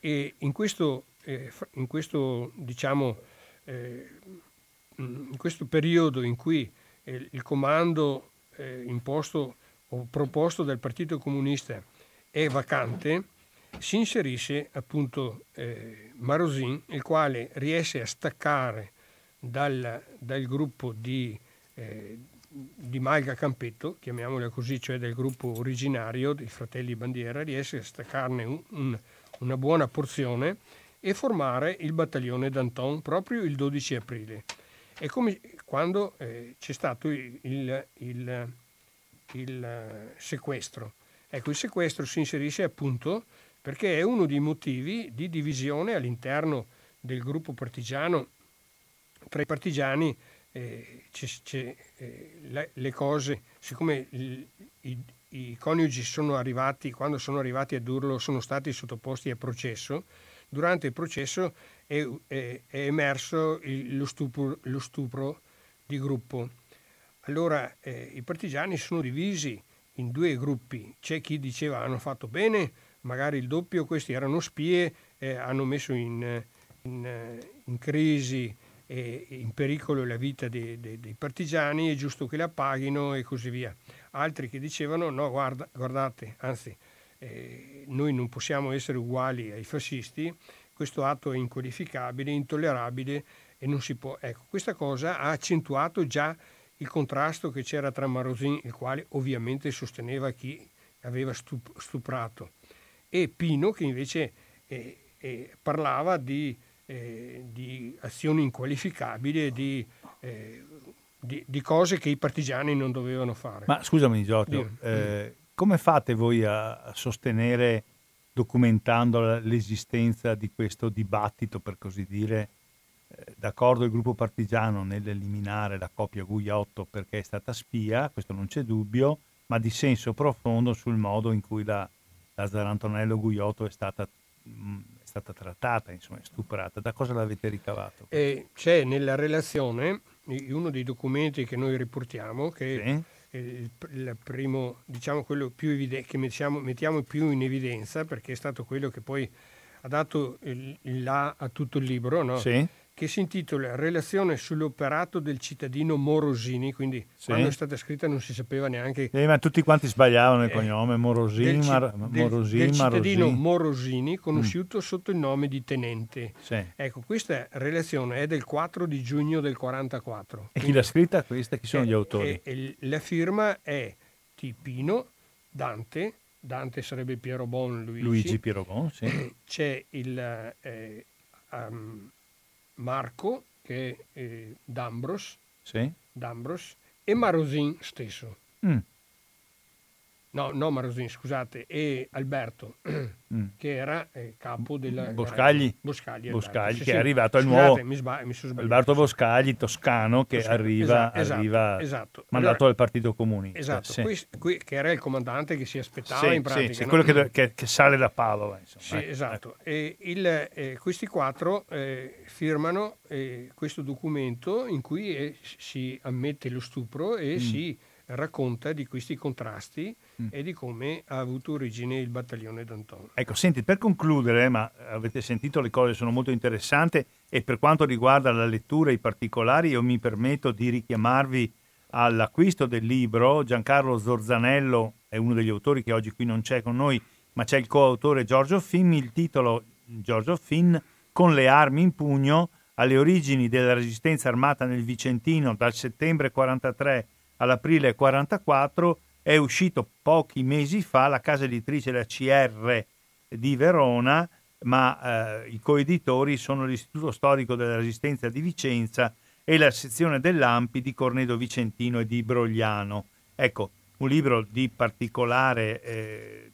E in questo, eh, in questo diciamo, eh, in questo periodo in cui eh, il comando eh, imposto o proposto dal Partito Comunista è vacante, si inserisce appunto eh, Marosin, il quale riesce a staccare dal, dal gruppo di, eh, di Malga Campetto, chiamiamolo così, cioè del gruppo originario dei Fratelli Bandiera, riesce a staccarne un, un, una buona porzione e formare il battaglione Danton proprio il 12 aprile. È come quando eh, c'è stato il, il, il, il, eh, sequestro. Ecco, il sequestro si inserisce appunto perché è uno dei motivi di divisione all'interno del gruppo partigiano. Tra i partigiani eh, c'è, c'è, eh, le, le, cose, siccome il, i, i coniugi sono arrivati, quando sono arrivati a Durlo, sono stati sottoposti a processo, durante il processo è, è, è emerso il, lo, stupro, lo, stupro, di gruppo. Allora eh, i partigiani sono divisi in due gruppi. C'è chi diceva hanno fatto bene, magari il doppio, questi erano spie, eh, hanno messo in, in, in crisi e in pericolo la vita dei, dei, dei, partigiani, è giusto che la paghino e così via. Altri che dicevano no, guarda, guardate, anzi, eh, noi non possiamo essere uguali ai fascisti, questo atto è inqualificabile, intollerabile e non si può. Ecco, questa cosa ha accentuato già il contrasto che c'era tra Marosin, il quale ovviamente sosteneva chi aveva stuprato, e Pino, che invece eh, eh, parlava di, eh, di, azioni inqualificabili, di, eh, di, di, cose che i partigiani non dovevano fare. Ma scusami Giorgio, eh, come fate voi a, a sostenere documentando l'esistenza di questo dibattito, per così dire, eh, d'accordo il gruppo partigiano nell'eliminare la coppia Gugliotto perché è stata spia, questo non c'è dubbio, ma di senso profondo sul modo in cui la, la Zarantonello Gugliotto è stata, mh, mm, è stata trattata, insomma, è stuprata. Da cosa l'avete ricavato? Eh, c'è nella relazione uno dei documenti che noi riportiamo, che sì il, il primo, diciamo quello più evidente, che mettiamo, mettiamo, più in evidenza, perché è stato quello che poi ha dato il, il là a tutto il libro, no? sì che si intitola Relazione sull'operato del cittadino Morosini, quindi sì. quando è stata scritta non si sapeva neanche... Eh, ma tutti quanti sbagliavano il eh, cognome, Morosini, del, Mar, Morosini, del cittadino Marosini. Morosini, conosciuto mm. sotto il nome di Tenente. Sì. Ecco, questa relazione è del 4 di giugno del 44. E chi l'ha scritta questa? Chi sono è, gli autori? È, la firma è Tipino, Dante, Dante sarebbe Piero Bon Luigi. Luigi Piero Bon, sì. C'è il... Eh, um, Marco, che è eh, D'Ambros, sì. D'Ambros, e Marosin stesso. Mm. No, no Marosin, scusate, e Alberto, <clears throat> mm. che era eh, capo della... Boscagli. Boscagli, Boscagli sì, che sì. è arrivato al nuovo... Mi sbag- mi Alberto Boscagli, toscano, che toscano. arriva, esatto, arriva esatto. mandato allora, dal Partito Comunista. Esatto, sì. qui, qui, che era il comandante che si aspettava in pratica. Sì, no? quello che, che, che, sale da Padova. Insomma. Sì, eh. esatto. E il, eh, questi quattro eh, firmano eh, questo documento in cui eh, si ammette lo stupro e mm. si racconta di questi contrasti mm. e di come ha avuto origine il battaglione d'Anton. Ecco, senti, per concludere, ma avete sentito le cose sono molto interessanti e per quanto riguarda la lettura e i particolari io mi permetto di richiamarvi all'acquisto del libro. Giancarlo Zorzanello è uno degli autori che oggi qui non c'è con noi, ma c'è il coautore Giorgio Finn, il titolo Giorgio Finn, con le armi in pugno alle origini della resistenza armata nel Vicentino dal settembre 43 all'aprile 44, è uscito pochi mesi fa la casa editrice la CR di Verona, ma eh, i coeditori sono l'Istituto Storico della Resistenza di Vicenza e la sezione dell'Ampi di Cornedo Vicentino e di Brogliano. Ecco, un libro di particolare eh,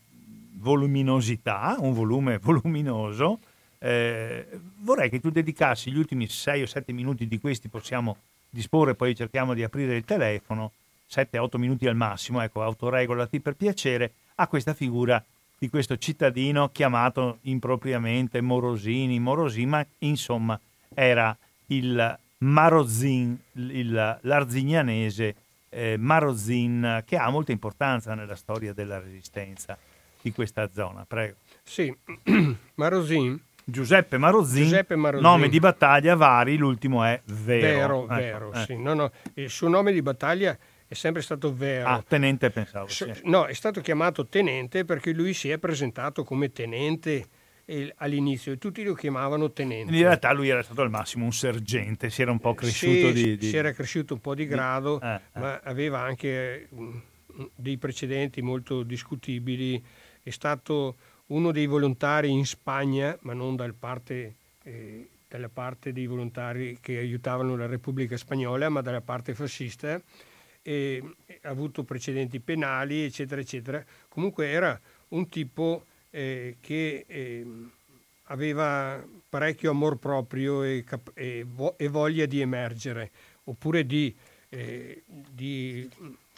voluminosità, un volume <laughs> voluminoso. Eh, vorrei che tu dedicassi gli ultimi 6 o 7 minuti di questi, possiamo disporre, poi cerchiamo di aprire il telefono, 7-8 minuti al massimo, ecco, autoregolati per piacere, a questa figura di questo cittadino chiamato impropriamente Morosini, Morosini, ma insomma era il Marozin, il, l'arzignanese eh, Marozin, che ha molta importanza nella storia della resistenza di questa zona. Prego. Sì, <clears throat> Marozin. Giuseppe Marozin, Giuseppe Marozin, nome di battaglia vari, l'ultimo è Vero. Vero, ecco, vero, eh. sì. No, no, il suo nome di battaglia è sempre stato Vero. Ah, tenente pensavo. Sì. No, è stato chiamato tenente perché lui si è presentato come tenente all'inizio e tutti lo chiamavano tenente. In realtà lui era stato al massimo un sergente, si era un po' cresciuto sì, di, di, Si era cresciuto un po' di grado, eh, eh. ma eh. aveva anche mm, dei precedenti molto discutibili. È stato uno dei volontari in Spagna, ma non dal parte, eh, dalla parte dei volontari che aiutavano la Repubblica Spagnola, ma dalla parte fascista. E, ha avuto precedenti penali, eccetera, eccetera. Comunque era un tipo eh, che eh, aveva parecchio amor proprio e, cap- e, vo- e, voglia di emergere, oppure di, eh, di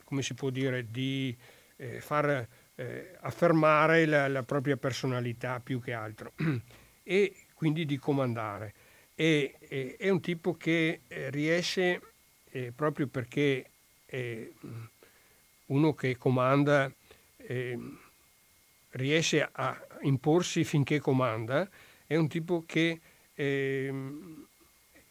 come si può dire, di eh, far eh, affermare la, la, propria personalità più che altro <clears throat> e quindi di comandare. E, è un tipo che eh, riesce, proprio perché è uno che comanda riesce a imporsi finché comanda, è un tipo che è,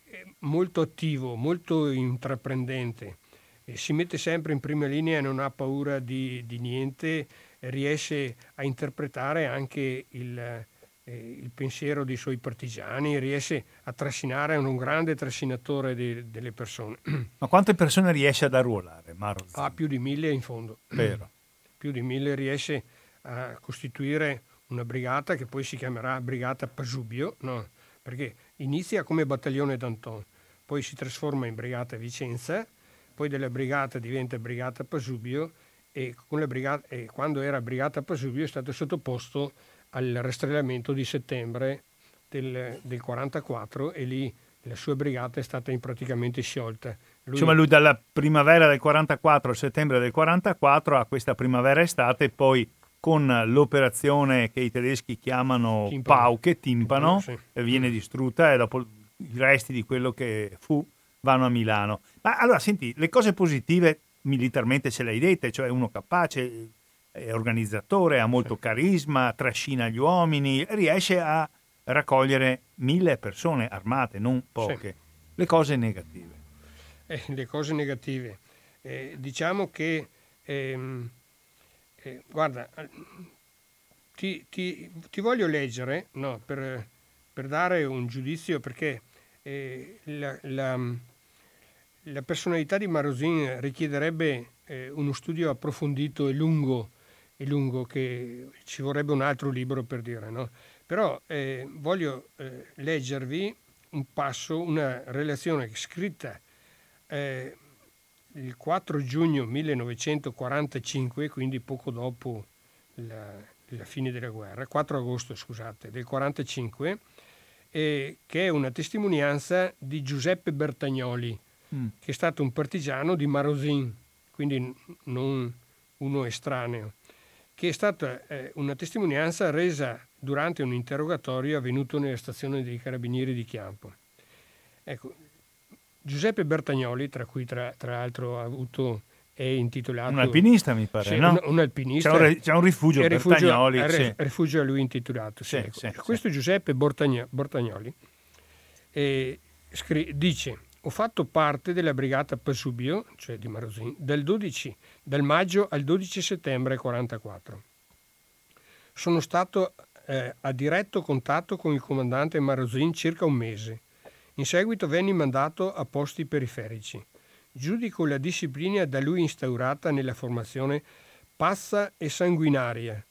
è molto attivo, molto intraprendente, e si mette sempre in prima linea, non ha paura di, di niente, riesce a interpretare anche il, eh, il, pensiero dei suoi partigiani, riesce a trascinare, è un grande trascinatore de, delle persone. Ma quante persone riesce ad arruolare Marozzi? Ah, più di mille in fondo. Vero. <clears throat> Più di mille riesce a costituire una brigata che poi si chiamerà Brigata Pasubio, no? perché inizia come battaglione Danton, poi si trasforma in Brigata Vicenza, poi della brigata diventa Brigata Pasubio e, brigata, e quando era Brigata Pasubio è stato sottoposto al rastrellamento di settembre del, del 44 e lì la sua brigata è stata praticamente sciolta. Lui... Insomma, lui dalla primavera del 44 al settembre del 44 a questa primavera estate e poi con l'operazione che i tedeschi chiamano timpano. Pauche, timpano, sì. viene distrutta e dopo i resti di quello che fu vanno a Milano. Ma allora, senti, le cose positive militarmente ce le hai dette, cioè uno capace, è organizzatore, ha molto carisma, trascina gli uomini, riesce a raccogliere mille persone armate, non poche. Sì. Le cose negative. Eh, le cose negative. Eh, diciamo che ehm, eh, guarda, eh, ti, ti, ti, voglio leggere no, per, per, dare un giudizio perché eh, la, la, la, personalità di Marosin richiederebbe eh, uno studio approfondito e lungo, e lungo, che ci vorrebbe un altro libro per dire. No? Però eh, voglio eh, leggervi un passo, una relazione scritta il 4 giugno 1945, quindi poco dopo la, la fine della guerra, 4 agosto scusate, del 1945, eh, che è una testimonianza di Giuseppe Bertagnoli, mm. che è stato un partigiano di Marosin, quindi non uno estraneo, che è stata eh, una testimonianza resa durante un interrogatorio avvenuto nella stazione dei carabinieri di Chiampo. Ecco, Giuseppe Bertagnoli, tra cui tra, tra l'altro ha avuto è intitolato... Un alpinista mi pare, sì, no? Un, un, alpinista. C'è un, c'è un rifugio a Bertagnoli. Rifugio, sì. rifugio a lui intitolato. Sì, sì, Questo Giuseppe Bertagnoli eh, scri- dice ho fatto parte della brigata Pasubio, cioè di Marosin, dal, 12, dal maggio al 12 settembre 1944. Sono stato eh, a diretto contatto con il comandante Marozin circa un mese. In seguito venne mandato a posti periferici. Giudico la disciplina da lui instaurata nella formazione pazza e sanguinaria.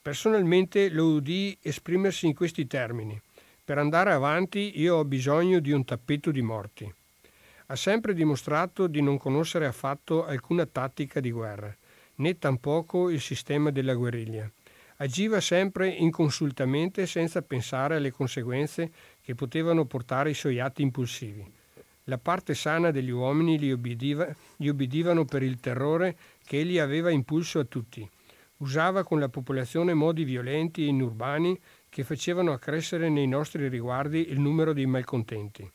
Personalmente lo udì esprimersi in questi termini. Per andare avanti io ho bisogno di un tappeto di morti. Ha sempre dimostrato di non conoscere affatto alcuna tattica di guerra, né tampoco il sistema della guerriglia. Agiva sempre inconsultamente senza pensare alle conseguenze che potevano portare i suoi atti impulsivi. La parte sana degli uomini gli, obbediva, gli obbedivano per il terrore che egli aveva impulso a tutti. Usava con la popolazione modi violenti e inurbani che facevano accrescere nei nostri riguardi il numero dei malcontenti.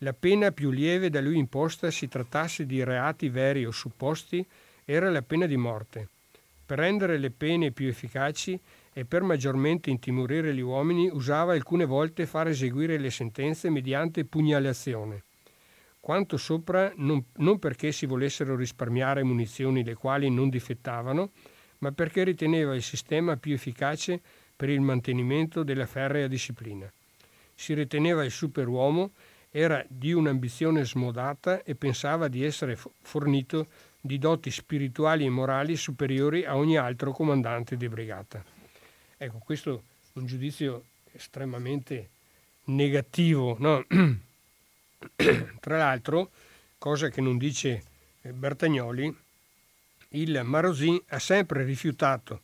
La pena più lieve da lui imposta, si trattasse di reati veri o supposti, era la pena di morte. Per rendere le pene più efficaci e per maggiormente intimorire gli uomini usava alcune volte far eseguire le sentenze mediante pugnalazione. Quanto sopra non, non perché si volessero risparmiare munizioni le quali non difettavano, ma perché riteneva il sistema più efficace per il mantenimento della ferrea disciplina. Si riteneva il superuomo, era di un'ambizione smodata e pensava di essere fornito di doti spirituali e morali superiori a ogni altro comandante di brigata. Ecco, questo è un giudizio estremamente negativo. No? <clears throat> Tra l'altro, cosa che non dice eh, Bertagnoli, il Marosin ha sempre rifiutato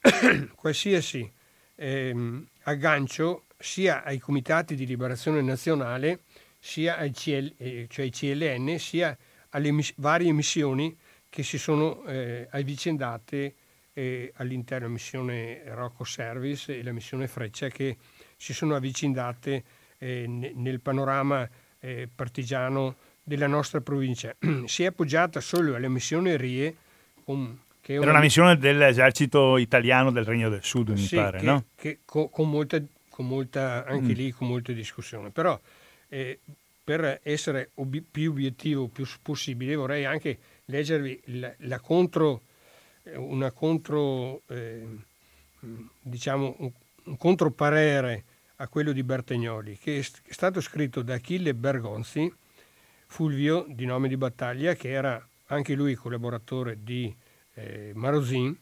<clears throat> qualsiasi eh, aggancio sia ai comitati di liberazione nazionale, sia ai, CL, eh, cioè ai CLN, sia alle mis- varie missioni che si sono eh, avvicendate eh, all'interno della missione Rocco Service e la missione Freccia che si sono avvicendate eh, n- nel panorama eh, partigiano della nostra provincia. <clears throat> si è appoggiata solo alla missione RIE, con, che era una, missione dell'esercito italiano del Regno del Sud, mi pare, che, no? Che, con, con, molta, con molta, anche mm. lì con molta discussione. Però eh, per essere obi- più obiettivo più possibile vorrei anche leggervi la, la contro, eh, una contro, eh, diciamo, un, un controparere a quello di Bertagnoli, che è stato scritto da Achille Bergonzi, Fulvio di nome di battaglia, che era anche lui collaboratore di eh, Marosin,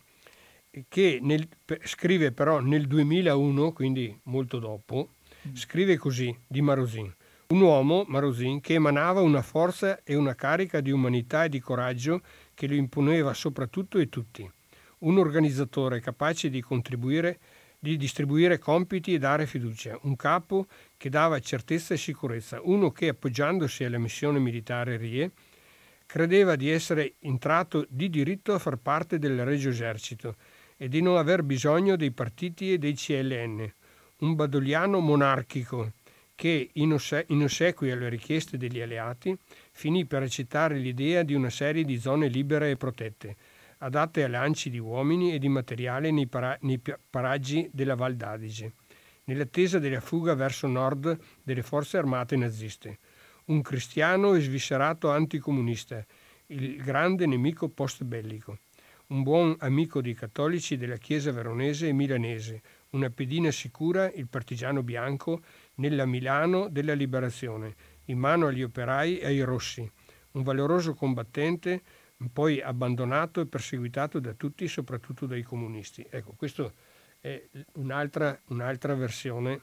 che nel, scrive però nel 2001, quindi molto dopo, mm. scrive così di Marosin. Un uomo, Marosin, che emanava una forza e una carica di umanità e di coraggio che lo imponeva soprattutto e tutti. Un organizzatore capace di contribuire di distribuire compiti e dare fiducia, un capo che dava certezza e sicurezza, uno che appoggiandosi alla missione militare RIE credeva di essere entrato di diritto a far parte del Regio Esercito e di non aver bisogno dei partiti e dei CLN, un badoliano monarchico che, in, osse- in ossequio alle richieste degli alleati, finì per accettare l'idea di una serie di zone libere e protette, adatte a lanci di uomini e di materiale nei, para- nei paraggi della Val d'Adige, nell'attesa della fuga verso nord delle forze armate naziste. Un cristiano e sviscerato anticomunista, il grande nemico post-bellico. Un buon amico dei cattolici della Chiesa veronese e milanese, una pedina sicura, il partigiano bianco, nella Milano della Liberazione, in mano agli operai e ai rossi. Un valoroso combattente poi abbandonato e perseguitato da tutti, soprattutto dai comunisti. Ecco, questa è un'altra, un'altra versione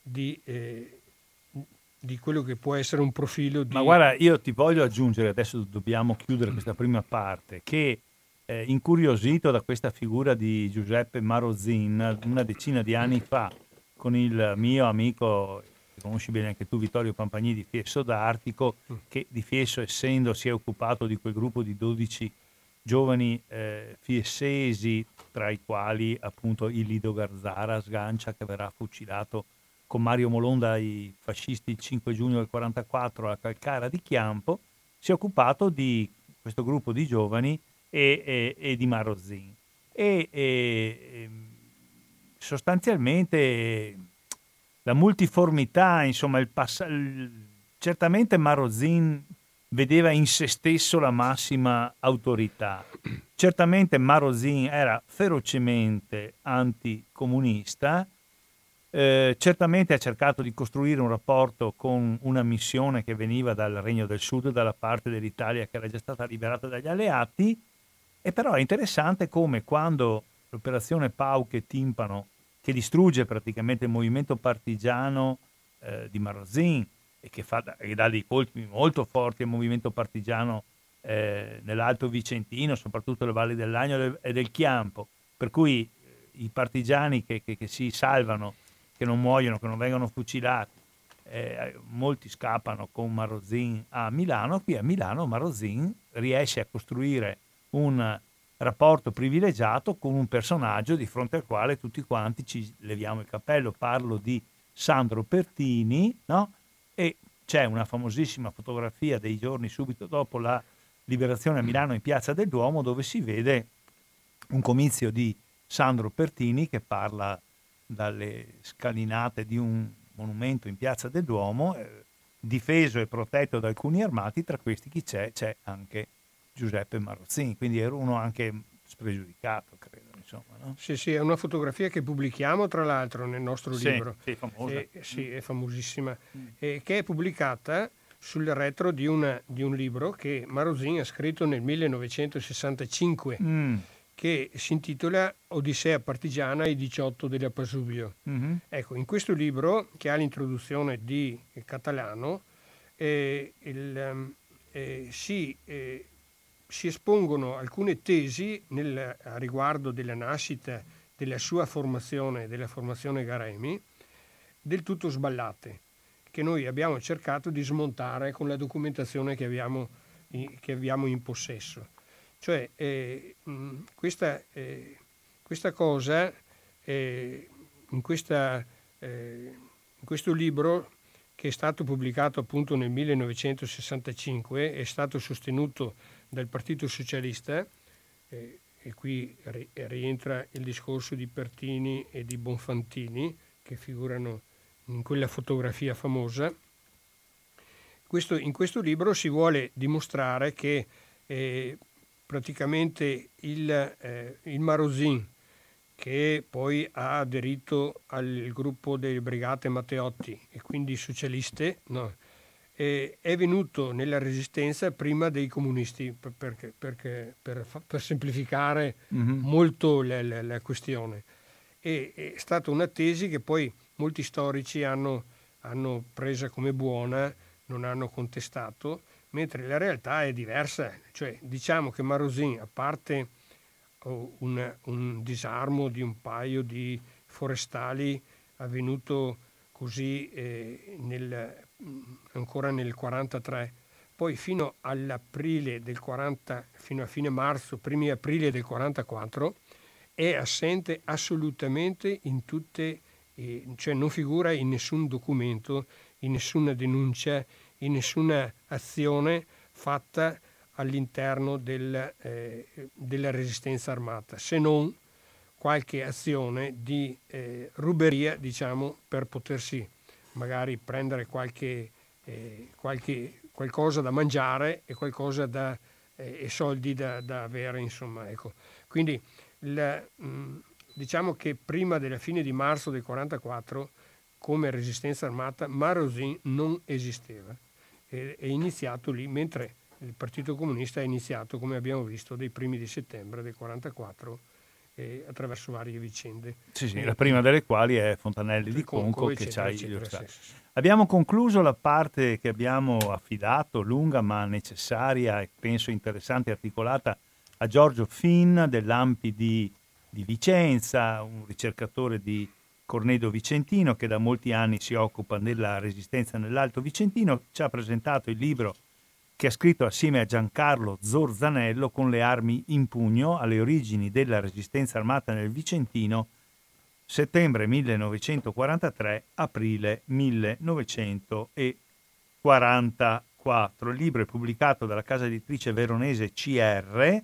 di, eh, di, quello che può essere un profilo di... Ma guarda, io ti voglio aggiungere, adesso dobbiamo chiudere questa prima parte, che eh, incuriosito da questa figura di Giuseppe Marozin una decina di anni fa con il mio amico conosci bene anche tu Vittorio Pampagni di Fiesso d'Artico, che di Fiesso essendo si è occupato di quel gruppo di 12 giovani eh, fiessesi, tra i quali appunto il Lido Garzara sgancia che verrà fucilato con Mario Molonda i fascisti il 5 giugno del 1944 alla Calcara di Chiampo, si è occupato di questo gruppo di giovani e, e, e di Marozin. E, e sostanzialmente la multiformità, insomma, il pass- il, certamente Marozin vedeva in se stesso la massima autorità. Certamente Marozin era ferocemente anticomunista, eh, certamente ha cercato di costruire un rapporto con una missione che veniva dal Regno del Sud, dalla parte dell'Italia che era già stata liberata dagli alleati, e però è interessante come quando l'operazione Pauche Timpano, che distrugge praticamente il movimento partigiano eh, di Marozin e che, fa, che dà dei colpi molto forti al movimento partigiano eh, nell'Alto Vicentino, soprattutto le valli dell'Agno e del Chiampo, per cui eh, i partigiani che, che, che, si salvano, che non muoiono, che non vengono fucilati, eh, molti scappano con Marozin a Milano, qui a Milano Marozin riesce a costruire un rapporto privilegiato con un personaggio di fronte al quale tutti quanti ci leviamo il cappello. Parlo di Sandro Pertini, no? E c'è una famosissima fotografia dei giorni subito dopo la liberazione a Milano in Piazza del Duomo dove si vede un comizio di Sandro Pertini che parla dalle scalinate di un monumento in Piazza del Duomo, eh, difeso e protetto da alcuni armati, tra questi chi c'è? C'è anche Giuseppe Marozzini, quindi era uno anche spregiudicato, credo. Insomma, no? Sì, sì, è una fotografia che pubblichiamo tra l'altro nel nostro sì, libro. Sì, famosa. Eh, sì, è famosissima. Mm. Eh, che è pubblicata sul retro di, una, di, un libro che Marosin ha scritto nel 1965. Mm che si intitola Odissea partigiana i 18 della Pasubio. Mm-hmm. Ecco, in questo libro, che ha l'introduzione di Catalano, eh, il, ehm, eh, si eh, si espongono alcune tesi nel, a riguardo della nascita della sua formazione, della formazione Garemi, del tutto sballate, che noi abbiamo cercato di smontare con la documentazione che abbiamo, che abbiamo in possesso. Cioè, eh, questa, eh, questa, cosa, eh, in, questa, eh, in questo libro che è stato pubblicato appunto nel 1965, è stato sostenuto del Partito Socialista, eh, e qui ri- rientra il discorso di Pertini e di Bonfantini, che figurano in quella fotografia famosa. Questo, in questo libro si vuole dimostrare che eh, praticamente il, eh, il Marosin, che poi ha aderito al gruppo delle Brigate Matteotti e quindi socialiste, no, eh, è venuto nella resistenza prima dei comunisti, perché, perché, per, per, semplificare mm-hmm. molto la, la, la questione. E, è stata una tesi che poi molti storici hanno, hanno presa come buona, non hanno contestato, mentre la realtà è diversa. Cioè, diciamo che Marosin, a parte oh, un, un disarmo di un paio di forestali avvenuto così eh, nel ancora nel 43, poi fino all'aprile del 40, fino a fine marzo, primi aprile del 44, è assente assolutamente in tutte, eh, cioè non figura in nessun documento, in nessuna denuncia, in nessuna azione fatta all'interno del, eh, della resistenza armata, se non qualche azione di eh, ruberia, diciamo, per potersi magari prendere qualche, eh, qualche, qualcosa da mangiare e da, eh, e soldi da, da avere, insomma. Ecco. Quindi il, mh, mm, diciamo che prima della fine di marzo del 1944 come resistenza armata Marosin non esisteva. È, è iniziato lì, mentre il Partito Comunista è iniziato, come abbiamo visto, dai primi di settembre del 1944 eh, attraverso varie vicende. Sì, sì, la prima delle quali è Fontanelli di Conco, Conco che ci hai illustrato. Sì, sì. Abbiamo concluso la parte che abbiamo affidato, lunga ma necessaria e penso interessante e articolata, a Giorgio Finn dell'Ampi di, di Vicenza, un ricercatore di Cornedo Vicentino che da molti anni si occupa della resistenza nell'Alto Vicentino, ci ha presentato il libro che ha scritto assieme a Giancarlo Zorzanello con le armi in pugno alle origini della resistenza armata nel Vicentino, settembre 1943, aprile 1944. Il libro è pubblicato dalla casa editrice veronese CR,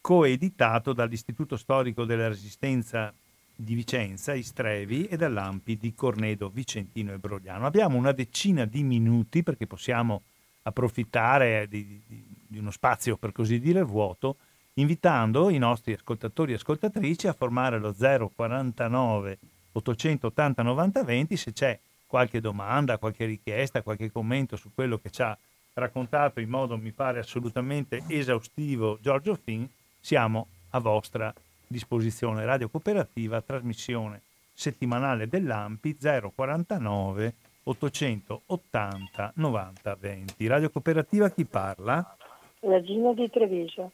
coeditato dall'Istituto Storico della Resistenza di Vicenza, Istrevi, e dall'Ampi di Cornedo, Vicentino e Brogliano. Abbiamo una decina di minuti perché possiamo approfittare di, di, uno spazio per così dire vuoto, invitando i nostri ascoltatori e ascoltatrici a formare lo 049 880 90 20 se c'è qualche domanda, qualche richiesta, qualche commento su quello che ci ha raccontato in modo mi pare assolutamente esaustivo Giorgio Fin, siamo a vostra disposizione. Radio Cooperativa, trasmissione settimanale dell'AMPI 049 880 90 20. Radio Cooperativa chi parla? La Gina di Treviso.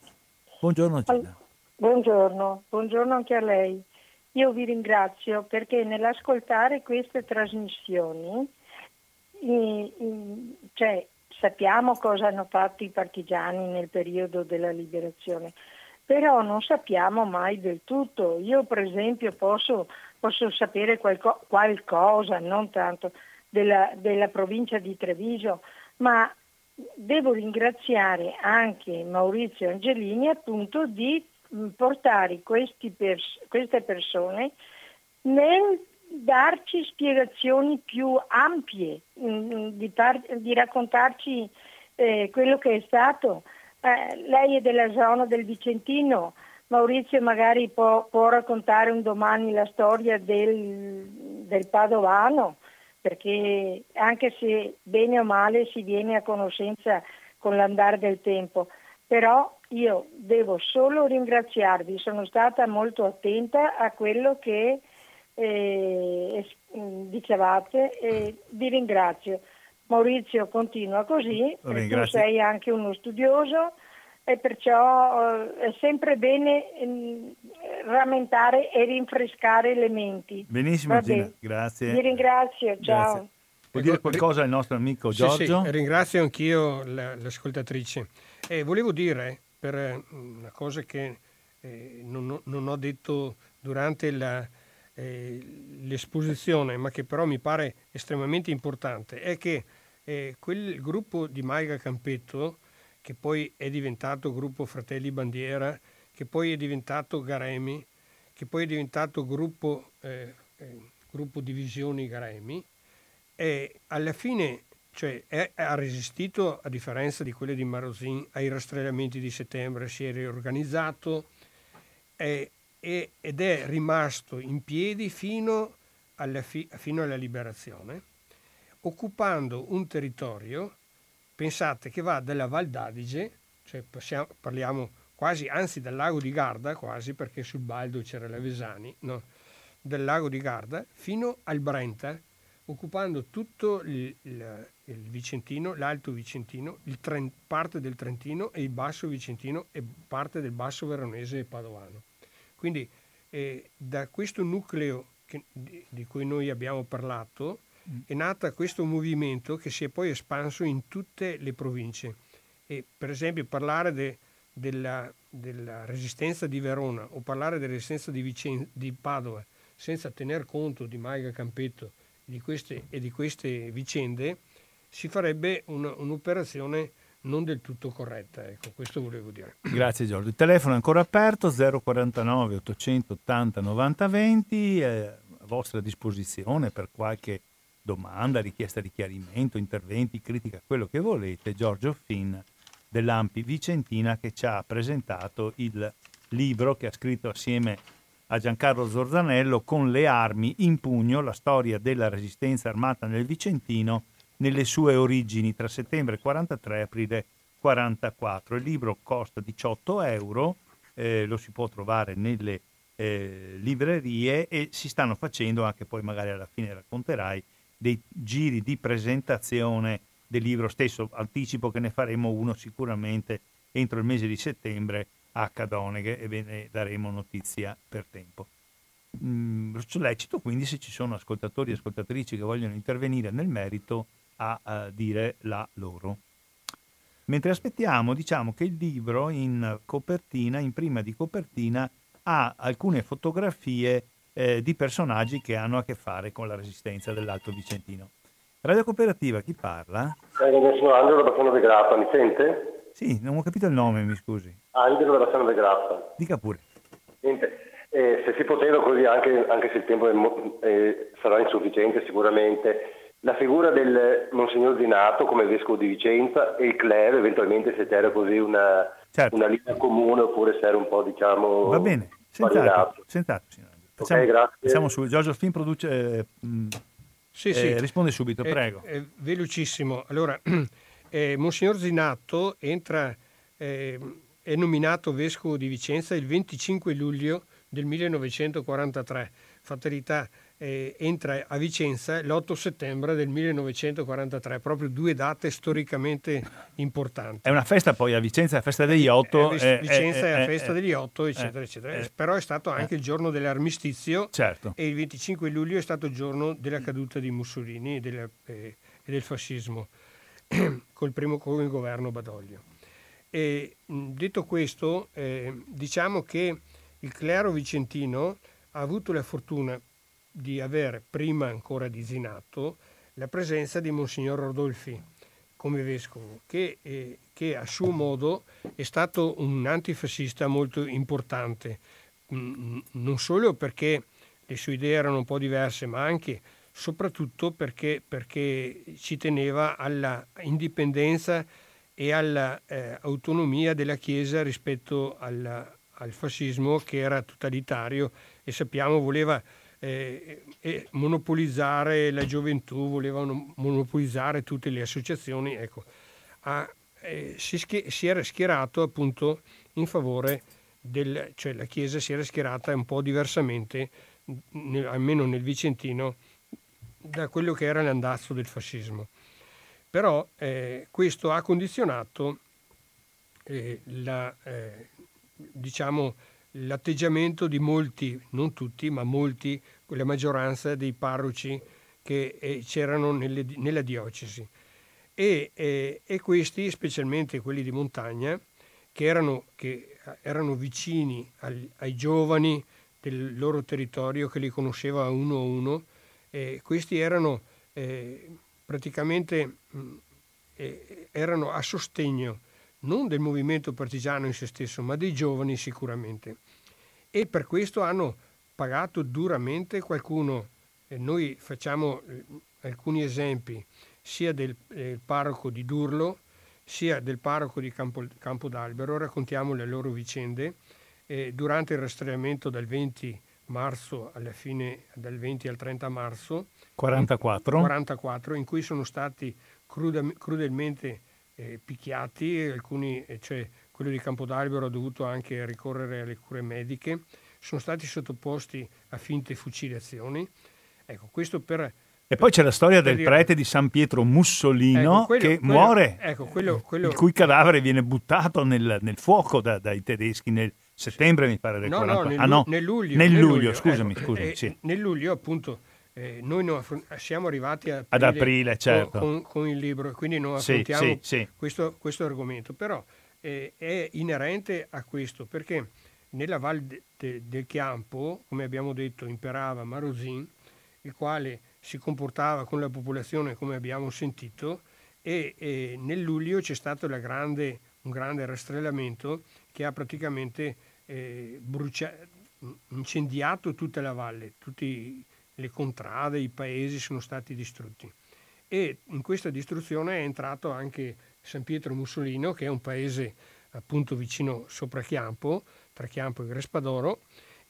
Buongiorno Gina. Buongiorno, buongiorno anche a lei. Io vi ringrazio perché nell'ascoltare queste trasmissioni cioè, sappiamo cosa hanno fatto i partigiani nel periodo della liberazione, però non sappiamo mai del tutto. Io per esempio posso, posso sapere qualco, qualcosa, non tanto, della, della provincia di Treviso, ma devo ringraziare anche Maurizio Angelini appunto di portare pers- queste persone nel darci spiegazioni più ampie, di, par- di raccontarci eh, quello che è stato. Eh, lei è della zona del Vicentino, Maurizio magari può, può raccontare un domani la storia del, del Padovano, perché anche se bene o male si viene a conoscenza con l'andare del tempo, però io devo solo ringraziarvi, sono stata molto attenta a quello che eh, dicevate e vi ringrazio. Maurizio continua così, tu sei anche uno studioso e perciò eh, è sempre bene eh, rammentare e rinfrescare le menti. Benissimo Gina, grazie. Vi ringrazio, ciao. Grazie. Vuol dire qualcosa al nostro amico Giorgio? Sì, sì, ringrazio anch'io l'ascoltatrice. E volevo dire, per eh, una cosa che eh, non, non, ho detto durante la, eh, l'esposizione, ma che però mi pare estremamente importante, è che eh, quel gruppo di Maiga Campetto, che poi è diventato gruppo Fratelli Bandiera, che poi è diventato Garemi, che poi è diventato gruppo, eh, eh, gruppo Divisioni Garemi, e alla fine cioè è, ha resistito, a differenza di quelle di Marosin, ai rastrellamenti di settembre, si è riorganizzato è, è, ed è rimasto in piedi fino alla, fi, fino alla liberazione, occupando un territorio, pensate che va dalla Val d'Adige, cioè passiamo, parliamo quasi, anzi dal lago di Garda, quasi perché sul Baldo c'era la Vesani, no, dal lago di Garda, fino al Brenta, occupando tutto il, il, il Vicentino, l'Alto Vicentino, Trent, parte del Trentino e il Basso Vicentino e parte del Basso Veronese e Padovano. Quindi eh, da questo nucleo che, di, di, cui noi abbiamo parlato. È nato questo movimento che si è poi espanso in tutte le province. E, per esempio parlare de, della, della, resistenza di Verona o parlare della resistenza di, Vicen- di Padova senza tener conto di Maiga Campetto di queste, e di queste vicende, si farebbe un, un'operazione non del tutto corretta. Ecco, questo volevo dire. <coughs> Grazie Giorgio. Il telefono è ancora aperto, 049 880 90 20, è a vostra disposizione per qualche domanda, richiesta di chiarimento, interventi, critica, quello che volete. Giorgio Finn dell'Ampi Vicentina che ci ha presentato il libro che ha scritto assieme a Giancarlo Zorzanello con le armi in pugno, la storia della resistenza armata nel Vicentino nelle sue origini tra settembre 43 e aprile 44. Il libro costa 18 euro, eh, lo si può trovare nelle eh, librerie e si stanno facendo anche poi magari alla fine racconterai dei giri di presentazione del libro stesso. Anticipo che ne faremo uno sicuramente entro il mese di settembre a Cadoneghe e ve ne daremo notizia per tempo. Mm, sollecito quindi se ci sono ascoltatori e ascoltatrici che vogliono intervenire nel merito a, a dire la loro. Mentre aspettiamo, diciamo che il libro in copertina, in prima di copertina, ha alcune fotografie eh, di personaggi che hanno a che fare con la resistenza dell'Alto Vicentino. Radio Cooperativa, chi parla? Eh, sono Angelo da Bassano de Grappa, mi sente? Sì, non ho capito il nome, mi scusi. Angelo da Bassano de Grappa. Dica pure. Niente, eh, se si poteva così, anche, anche se il tempo è, eh, sarà insufficiente sicuramente, la figura del Monsignor Zinato come Vescovo di Vicenza e il clero, eventualmente se c'era così una, certo. una linea comune oppure se era un po' diciamo... Va bene, sentato, sentato Facciamo, okay, grazie. Facciamo su, Giorgio Spin produce... Eh, mh, sì, eh, sì. Risponde subito, eh, prego. Eh, velocissimo. Allora, <clears throat> eh, Monsignor Zinato entra, eh, è nominato vescovo di Vicenza il 25 luglio del 1943. Fatalità, eh, entra a Vicenza l'8 settembre del 1943, proprio due date storicamente importanti. È una festa poi a Vicenza, la festa degli otto. Eh, eh, Vicenza è la festa degli otto, eccetera, eccetera. Però è stato anche il giorno dell'armistizio certo. e il 25 luglio è stato il giorno della caduta di Mussolini e, della, e del fascismo, <clears throat> col primo con il governo Badoglio. E, detto questo, eh, diciamo che il clero vicentino ha avuto la fortuna di avere, prima ancora di Zinato, la presenza di Monsignor Rodolfi come vescovo, che, eh, che, a suo modo è stato un antifascista molto importante, mm, non solo perché le sue idee erano un po' diverse, ma anche soprattutto perché, perché ci teneva alla indipendenza e all'autonomia eh, della Chiesa rispetto alla, al fascismo che era totalitario e sappiamo voleva eh, eh, monopolizzare la gioventù, volevano monopolizzare tutte le associazioni, ecco, ha, eh, si, schi- si, era schierato appunto in favore del, cioè la Chiesa si era schierata un po' diversamente, nel, almeno nel Vicentino, da quello che era l'andazzo del fascismo. Però eh, questo ha condizionato eh, la, eh, diciamo, l'atteggiamento di molti, non tutti, ma molti, la maggioranza dei parroci che eh, c'erano nelle, nella diocesi. E, eh, e, questi, specialmente quelli di montagna, che erano, che erano vicini al, ai giovani del loro territorio, che li conosceva uno a uno, eh, questi erano eh, praticamente mh, eh, erano a sostegno non del movimento partigiano in se stesso, ma dei giovani sicuramente. E per questo hanno pagato duramente qualcuno. E noi facciamo eh, alcuni esempi sia del, del parroco di Durlo, sia del parroco di Campo, Campo d'Albero, raccontiamo le loro vicende. Eh, durante il rastrellamento dal 20 marzo alla fine, dal 20 al 30 marzo 44, 44 in cui sono stati cruda, crudelmente eh, picchiati, alcuni, eh, cioè quello di Campodalbero ha dovuto anche ricorrere alle cure mediche, sono stati sottoposti a finte fucilazioni. Ecco, questo per... E poi c'è la storia del prete di San Pietro Mussolino ecco, quello, che quello, muore, ecco, quello, quello... il cui cadavere viene buttato nel, nel fuoco da, dai tedeschi nel settembre, mi pare del no, 40. No, nel, ah, no, nel luglio. Nel, luglio, luglio, scusami, ecco, scusami eh, sì. Nel luglio appunto eh, noi non affront- siamo arrivati aprile ad aprile certo. con, con, il libro, quindi non affrontiamo sì, sì. Questo, questo, argomento, però eh, è inerente a questo perché nella Val de, de, del Chiampo, come abbiamo detto, imperava Marosin, il quale si comportava con la popolazione come abbiamo sentito e, e nel luglio c'è stato grande, un grande rastrellamento che ha praticamente eh, brucia- incendiato tutta la valle, tutti le contrade, i paesi sono stati distrutti. E in questa distruzione è entrato anche San Pietro Mussolino, che è un paese appunto vicino sopra Chiampo, tra Chiampo e Grespadoro,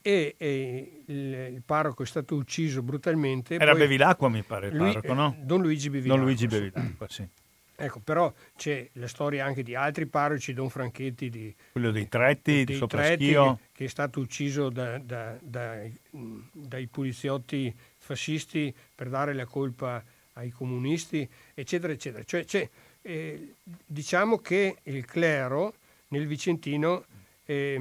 e, e il, il, parroco è stato ucciso brutalmente. Era Bevilacqua, mi pare, il lui, parroco, no? Don Luigi Bevilacqua. Don Luigi Bevilacqua, sì. Ecco, però c'è la storia anche di altri parroci, Don Franchetti di... Quello dei Tretti, di Sopraschio. Che, che è stato ucciso da, da, da, dai poliziotti fascisti per dare la colpa ai comunisti, eccetera, eccetera. Cioè, eh, diciamo che il clero nel Vicentino eh,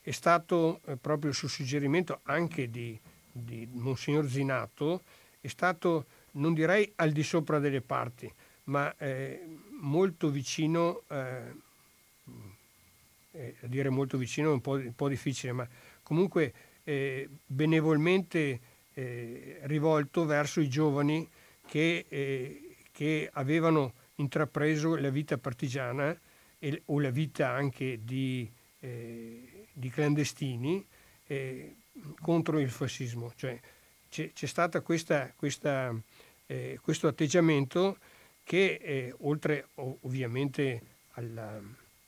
è stato, eh, proprio su suggerimento anche di, di Monsignor Zinato, è stato, non direi al di sopra delle parti, ma eh, molto vicino, eh, eh, dire molto vicino è un po', un po difficile, ma comunque eh, benevolmente eh, rivolto verso i giovani che, eh, che, avevano intrapreso la vita partigiana e, o la vita anche di, di clandestini contro il fascismo. Cioè, c'è, c'è questa eh, questo atteggiamento che eh, oltre ovviamente alla,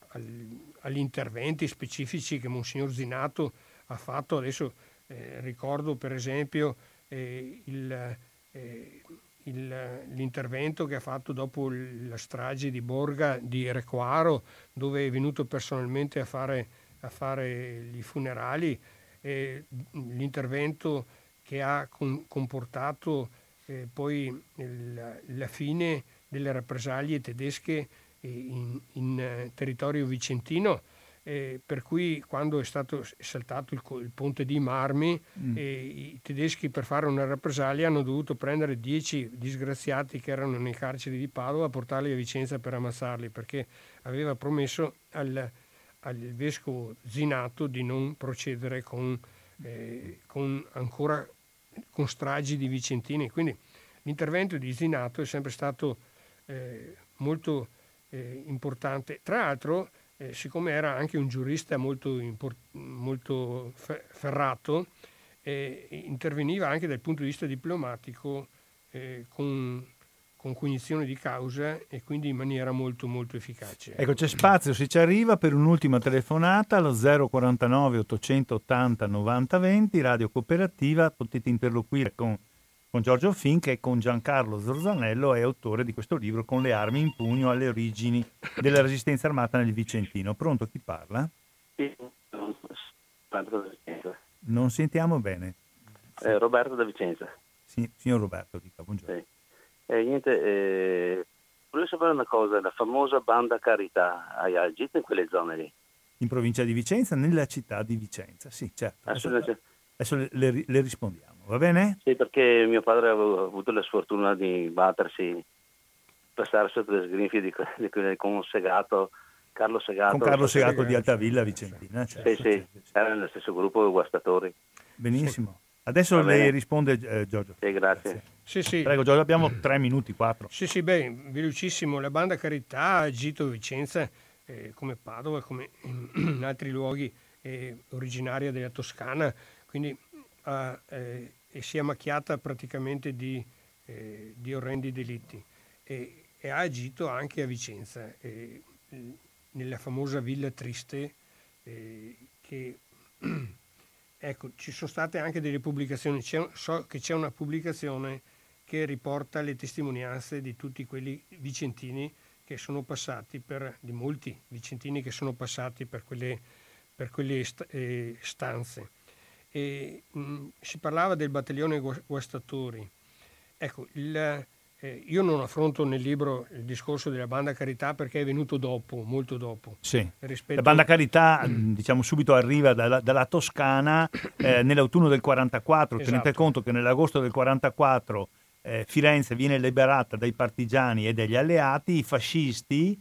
al, agli interventi specifici che Monsignor Zinato ha fatto, adesso eh, ricordo per esempio eh, il, eh, il, l'intervento che ha fatto dopo la strage di Borga di Requaro, dove è venuto personalmente a fare, a fare i funerali, l'intervento che ha con, comportato eh, poi il, la fine delle rappresaglie tedesche in, in eh, territorio vicentino, eh, per cui quando è stato saltato il, il ponte di Marmi, mm. eh, i tedeschi per fare una rappresaglia hanno dovuto prendere dieci disgraziati che erano nei carceri di Padova, portarli a Vicenza per ammazzarli, perché aveva promesso al, al vescovo Zinato di non procedere con, eh, con ancora con stragi di vicentini. Quindi l'intervento di Zinato è sempre stato eh, molto eh, importante. Tra l'altro, eh, siccome era anche un giurista molto, import- molto ferrato, eh, interveniva anche dal punto di vista diplomatico eh, con, con cognizione di causa e quindi in maniera molto molto efficace. Ecco, c'è spazio se ci arriva per un'ultima telefonata allo 049 880 90 20, Radio Cooperativa, potete interloquire con con Giorgio Fink e con Giancarlo Zorzanello, è autore di questo libro Con le armi in pugno alle origini della resistenza armata nel Vicentino. Pronto chi parla? Roberto da Vicenza. Non sentiamo bene. Eh, Roberto da Vicenza. Sì, signor Roberto, dica, buongiorno. Sì. Eh, niente, eh, volevo sapere una cosa, la famosa banda Carità, hai agito in quelle zone lì? In provincia di Vicenza, nella città di Vicenza, sì, certo. Adesso, adesso le, le rispondiamo. Va bene? Sì, perché mio padre ha avuto la sfortuna di battersi, passare sotto le sgrinfie di, <laughs> di, di, con un segato, Carlo Segato. Con Carlo Segato di Altavilla Vicentina. Certo, sì, sì, certo, era nello stesso gruppo guastatori. Benissimo. Adesso lei risponde eh, Giorgio. Sì, grazie. Sì, sì. Prego Giorgio, abbiamo tre minuti, quattro. Sì, sì, beh, velocissimo. La banda Carità ha agito Vicenza eh, come Padova, come in <clears throat> altri luoghi, eh, originaria della Toscana, quindi ha, eh, e si è macchiata praticamente di, eh, di orrendi delitti. E, e, ha agito anche a Vicenza, eh, nella famosa Villa Triste, eh, che <clears throat> ecco, ci sono state anche delle pubblicazioni, c'è, so che c'è una pubblicazione che riporta le testimonianze di tutti quelli vicentini che sono passati per, di molti vicentini che sono passati per quelle, per quelle st- eh, stanze e mh, si parlava del battaglione guastatori. Ecco, il, eh, io non affronto nel libro il discorso della banda Carità perché è venuto dopo, molto dopo. Sì. La banda Carità, mm, diciamo subito, arriva dalla, dalla Toscana eh, <coughs> nell'autunno del 44. Esatto. Tenete conto che nell'agosto del 44 eh, Firenze viene liberata dai partigiani e dagli alleati, i fascisti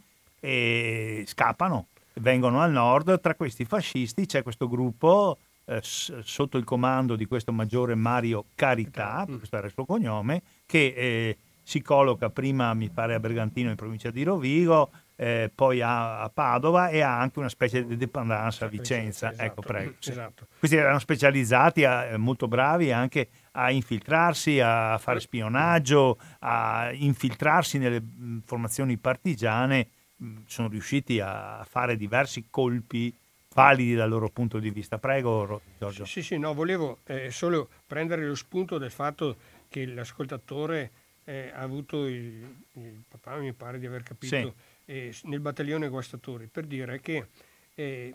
scappano, vengono al nord. Tra questi fascisti c'è questo gruppo eh, sotto il comando di questo maggiore Mario Carità, mm. questo era il suo cognome, che eh, si colloca prima, mi pare, a Bergantino in provincia di Rovigo, eh, poi a, a, Padova e ha anche una specie di dependance a Vicenza. Esatto, ecco, prego. Sì. Esatto. Questi erano specializzati, a, eh, molto bravi anche a infiltrarsi, a fare spionaggio, a infiltrarsi nelle mh, formazioni partigiane. Mh, sono riusciti a fare diversi colpi validi dal loro punto di vista. Prego, Giorgio. Sì, sì, no, volevo eh, solo prendere lo spunto del fatto che l'ascoltatore eh, ha avuto il, il, papà, mi pare di aver capito, sì. eh, nel battaglione guastatori, per dire che eh,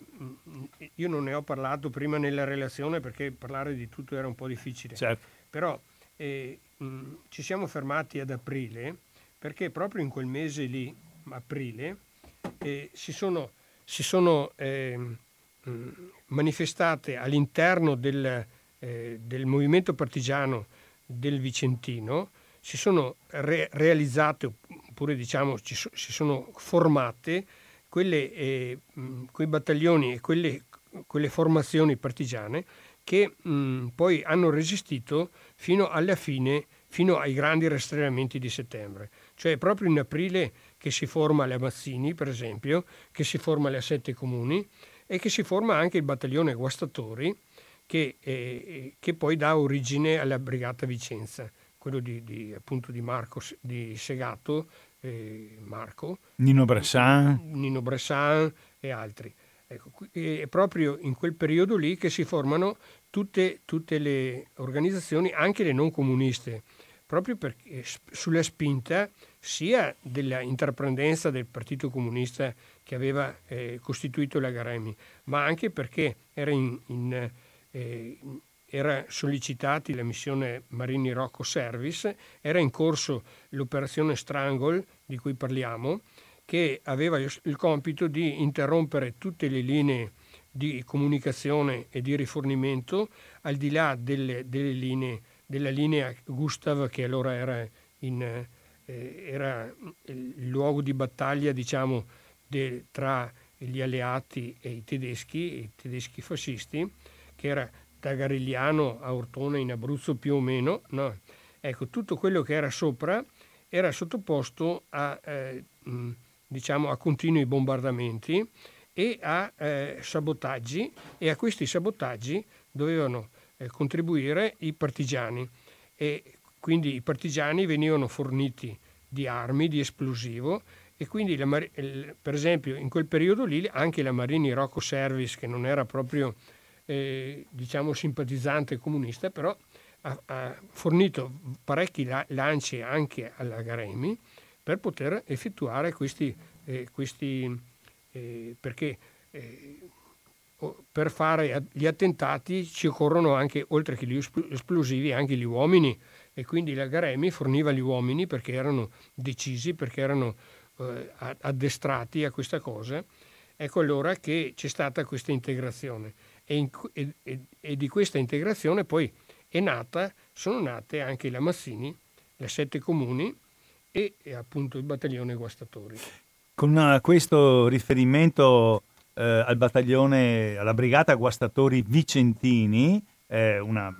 io non ne ho parlato prima nella relazione perché parlare di tutto era un po' difficile, certo. però eh, mh, ci siamo fermati ad aprile perché proprio in quel mese lì, aprile, eh, si sono, si sono Mm, manifestate all'interno del, eh, del, movimento partigiano del Vicentino si sono re- realizzate, oppure diciamo ci so, si sono formate quelle, eh, mm, quei battaglioni e quelle, quelle formazioni partigiane che mh, mm, poi hanno resistito fino alla fine, fino ai grandi rastrellamenti di settembre. Cioè proprio in aprile che si forma le Amazzini, per esempio, che si forma le Sette Comuni, e che si forma anche il battaglione guastatori che, eh, che poi dà origine alla Brigata Vicenza. quello di, di, appunto di Marco di Segato, eh, Marco, Nino Bressan. Nino Bressan e altri. Ecco, è proprio in quel periodo lì che si formano tutte, tutte le organizzazioni, anche le non comuniste, proprio perché sulla spinta sia della intraprendenza del Partito Comunista che aveva eh, costituito la Garemi, ma anche perché era, in, in, eh, era sollecitati la missione Marini Rocco Service, era in corso l'operazione Strangle di cui parliamo, che aveva il compito di interrompere tutte le linee di comunicazione e di rifornimento al di là delle, delle linee, della linea Gustav che allora era, in, eh, era il luogo di battaglia diciamo, de, tra gli alleati e i tedeschi, i tedeschi fascisti, che era da Garigliano a Ortona in Abruzzo più o meno. No? Ecco, tutto quello che era sopra era sottoposto a, eh, diciamo, a continui bombardamenti e a eh, sabotaggi e a questi sabotaggi dovevano eh, contribuire i partigiani e quindi i partigiani venivano forniti di armi, di esplosivo e quindi la, per esempio in quel periodo lì anche la Marini Rocco Service che non era proprio eh, diciamo simpatizzante comunista però ha, ha fornito parecchi la, lanci anche alla Garemi per poter effettuare questi, eh, questi eh, perché eh, per fare gli attentati ci occorrono anche, oltre che gli esplosivi, anche gli uomini. E quindi la Garemi forniva gli uomini perché erano decisi, perché erano eh, addestrati a questa cosa. Ecco allora che c'è stata questa integrazione e, in, e, e, di questa integrazione poi è nata, sono nate anche la Mazzini, le sette comuni e, e appunto il battaglione guastatori. Con uh, questo riferimento eh, al battaglione, alla brigata guastatori vicentini, eh, una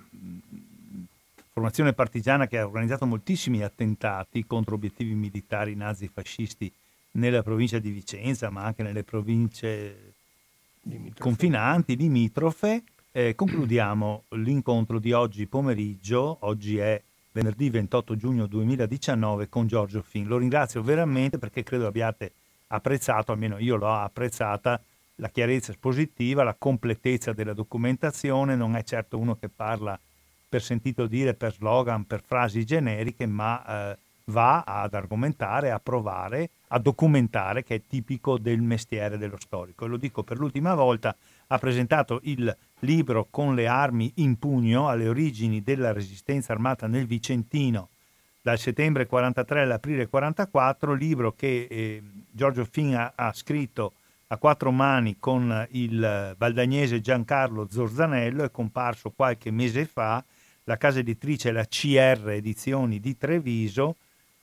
formazione partigiana che ha organizzato moltissimi attentati contro obiettivi militari nazifascisti nella provincia di Vicenza, ma anche nelle province limitrofe. confinanti, limitrofe. Eh, concludiamo l'incontro di oggi pomeriggio, oggi è venerdì 28 giugno 2019 con Giorgio Fin. Lo ringrazio veramente perché credo abbiate apprezzato, almeno io l'ho apprezzata, la chiarezza espositiva, la completezza della documentazione, non è certo uno che parla per sentito dire, per slogan, per frasi generiche, ma eh, va ad argomentare, a provare, a documentare, che è tipico del mestiere dello storico. E lo dico per l'ultima volta, ha presentato il libro con le armi in pugno alle origini della resistenza armata nel Vicentino dal settembre 43 all'aprile 44, libro che eh, Giorgio Fin ha, ha, scritto a quattro mani con il baldagnese Giancarlo Zorzanello, è comparso qualche mese fa, la casa editrice la CR Edizioni di Treviso,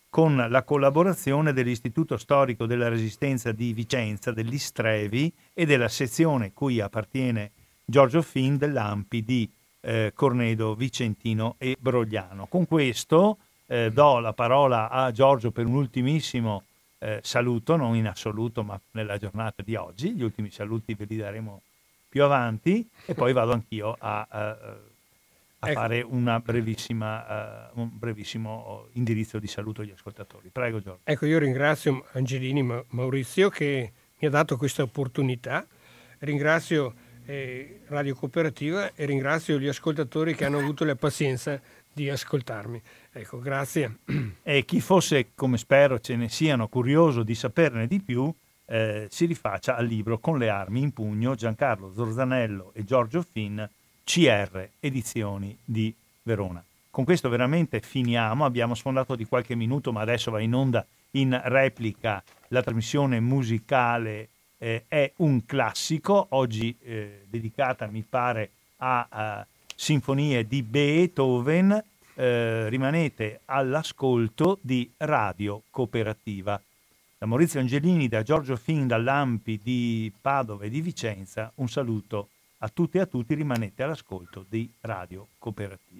con la collaborazione dell'Istituto Storico della Resistenza di Vicenza, dell'Istrevi e della sezione cui appartiene Giorgio Fin dell'Ampi di eh, Cornedo, Vicentino e Brogliano. Con questo eh, do la parola a Giorgio per un ultimissimo eh, saluto, non in assoluto ma nella giornata di oggi, gli ultimi saluti ve li daremo più avanti e poi vado anch'io a, a, a ecco. fare brevissima, uh, un brevissimo indirizzo di saluto agli ascoltatori. Prego Giorgio. Ecco, io ringrazio Angelini Ma- Maurizio che mi ha dato questa opportunità, ringrazio eh, Radio Cooperativa e ringrazio gli ascoltatori che hanno avuto la pazienza di ascoltarmi. Ecco, grazie. E chi fosse, come spero ce ne siano, curioso di saperne di più, eh, si rifaccia al libro Con le armi in pugno Giancarlo Zorzanello e Giorgio Fin, CR Edizioni di Verona. Con questo veramente finiamo, abbiamo sfondato di qualche minuto, ma adesso va in onda in replica la trasmissione musicale eh, È un classico, oggi eh, dedicata mi pare a, a sinfonie di Beethoven, eh, rimanete all'ascolto di Radio Cooperativa. Da Maurizio Angelini, da Giorgio Fin, dall'Ampi di Padova e di Vicenza, un saluto a tutti e a tutti, rimanete all'ascolto di Radio Cooperativa.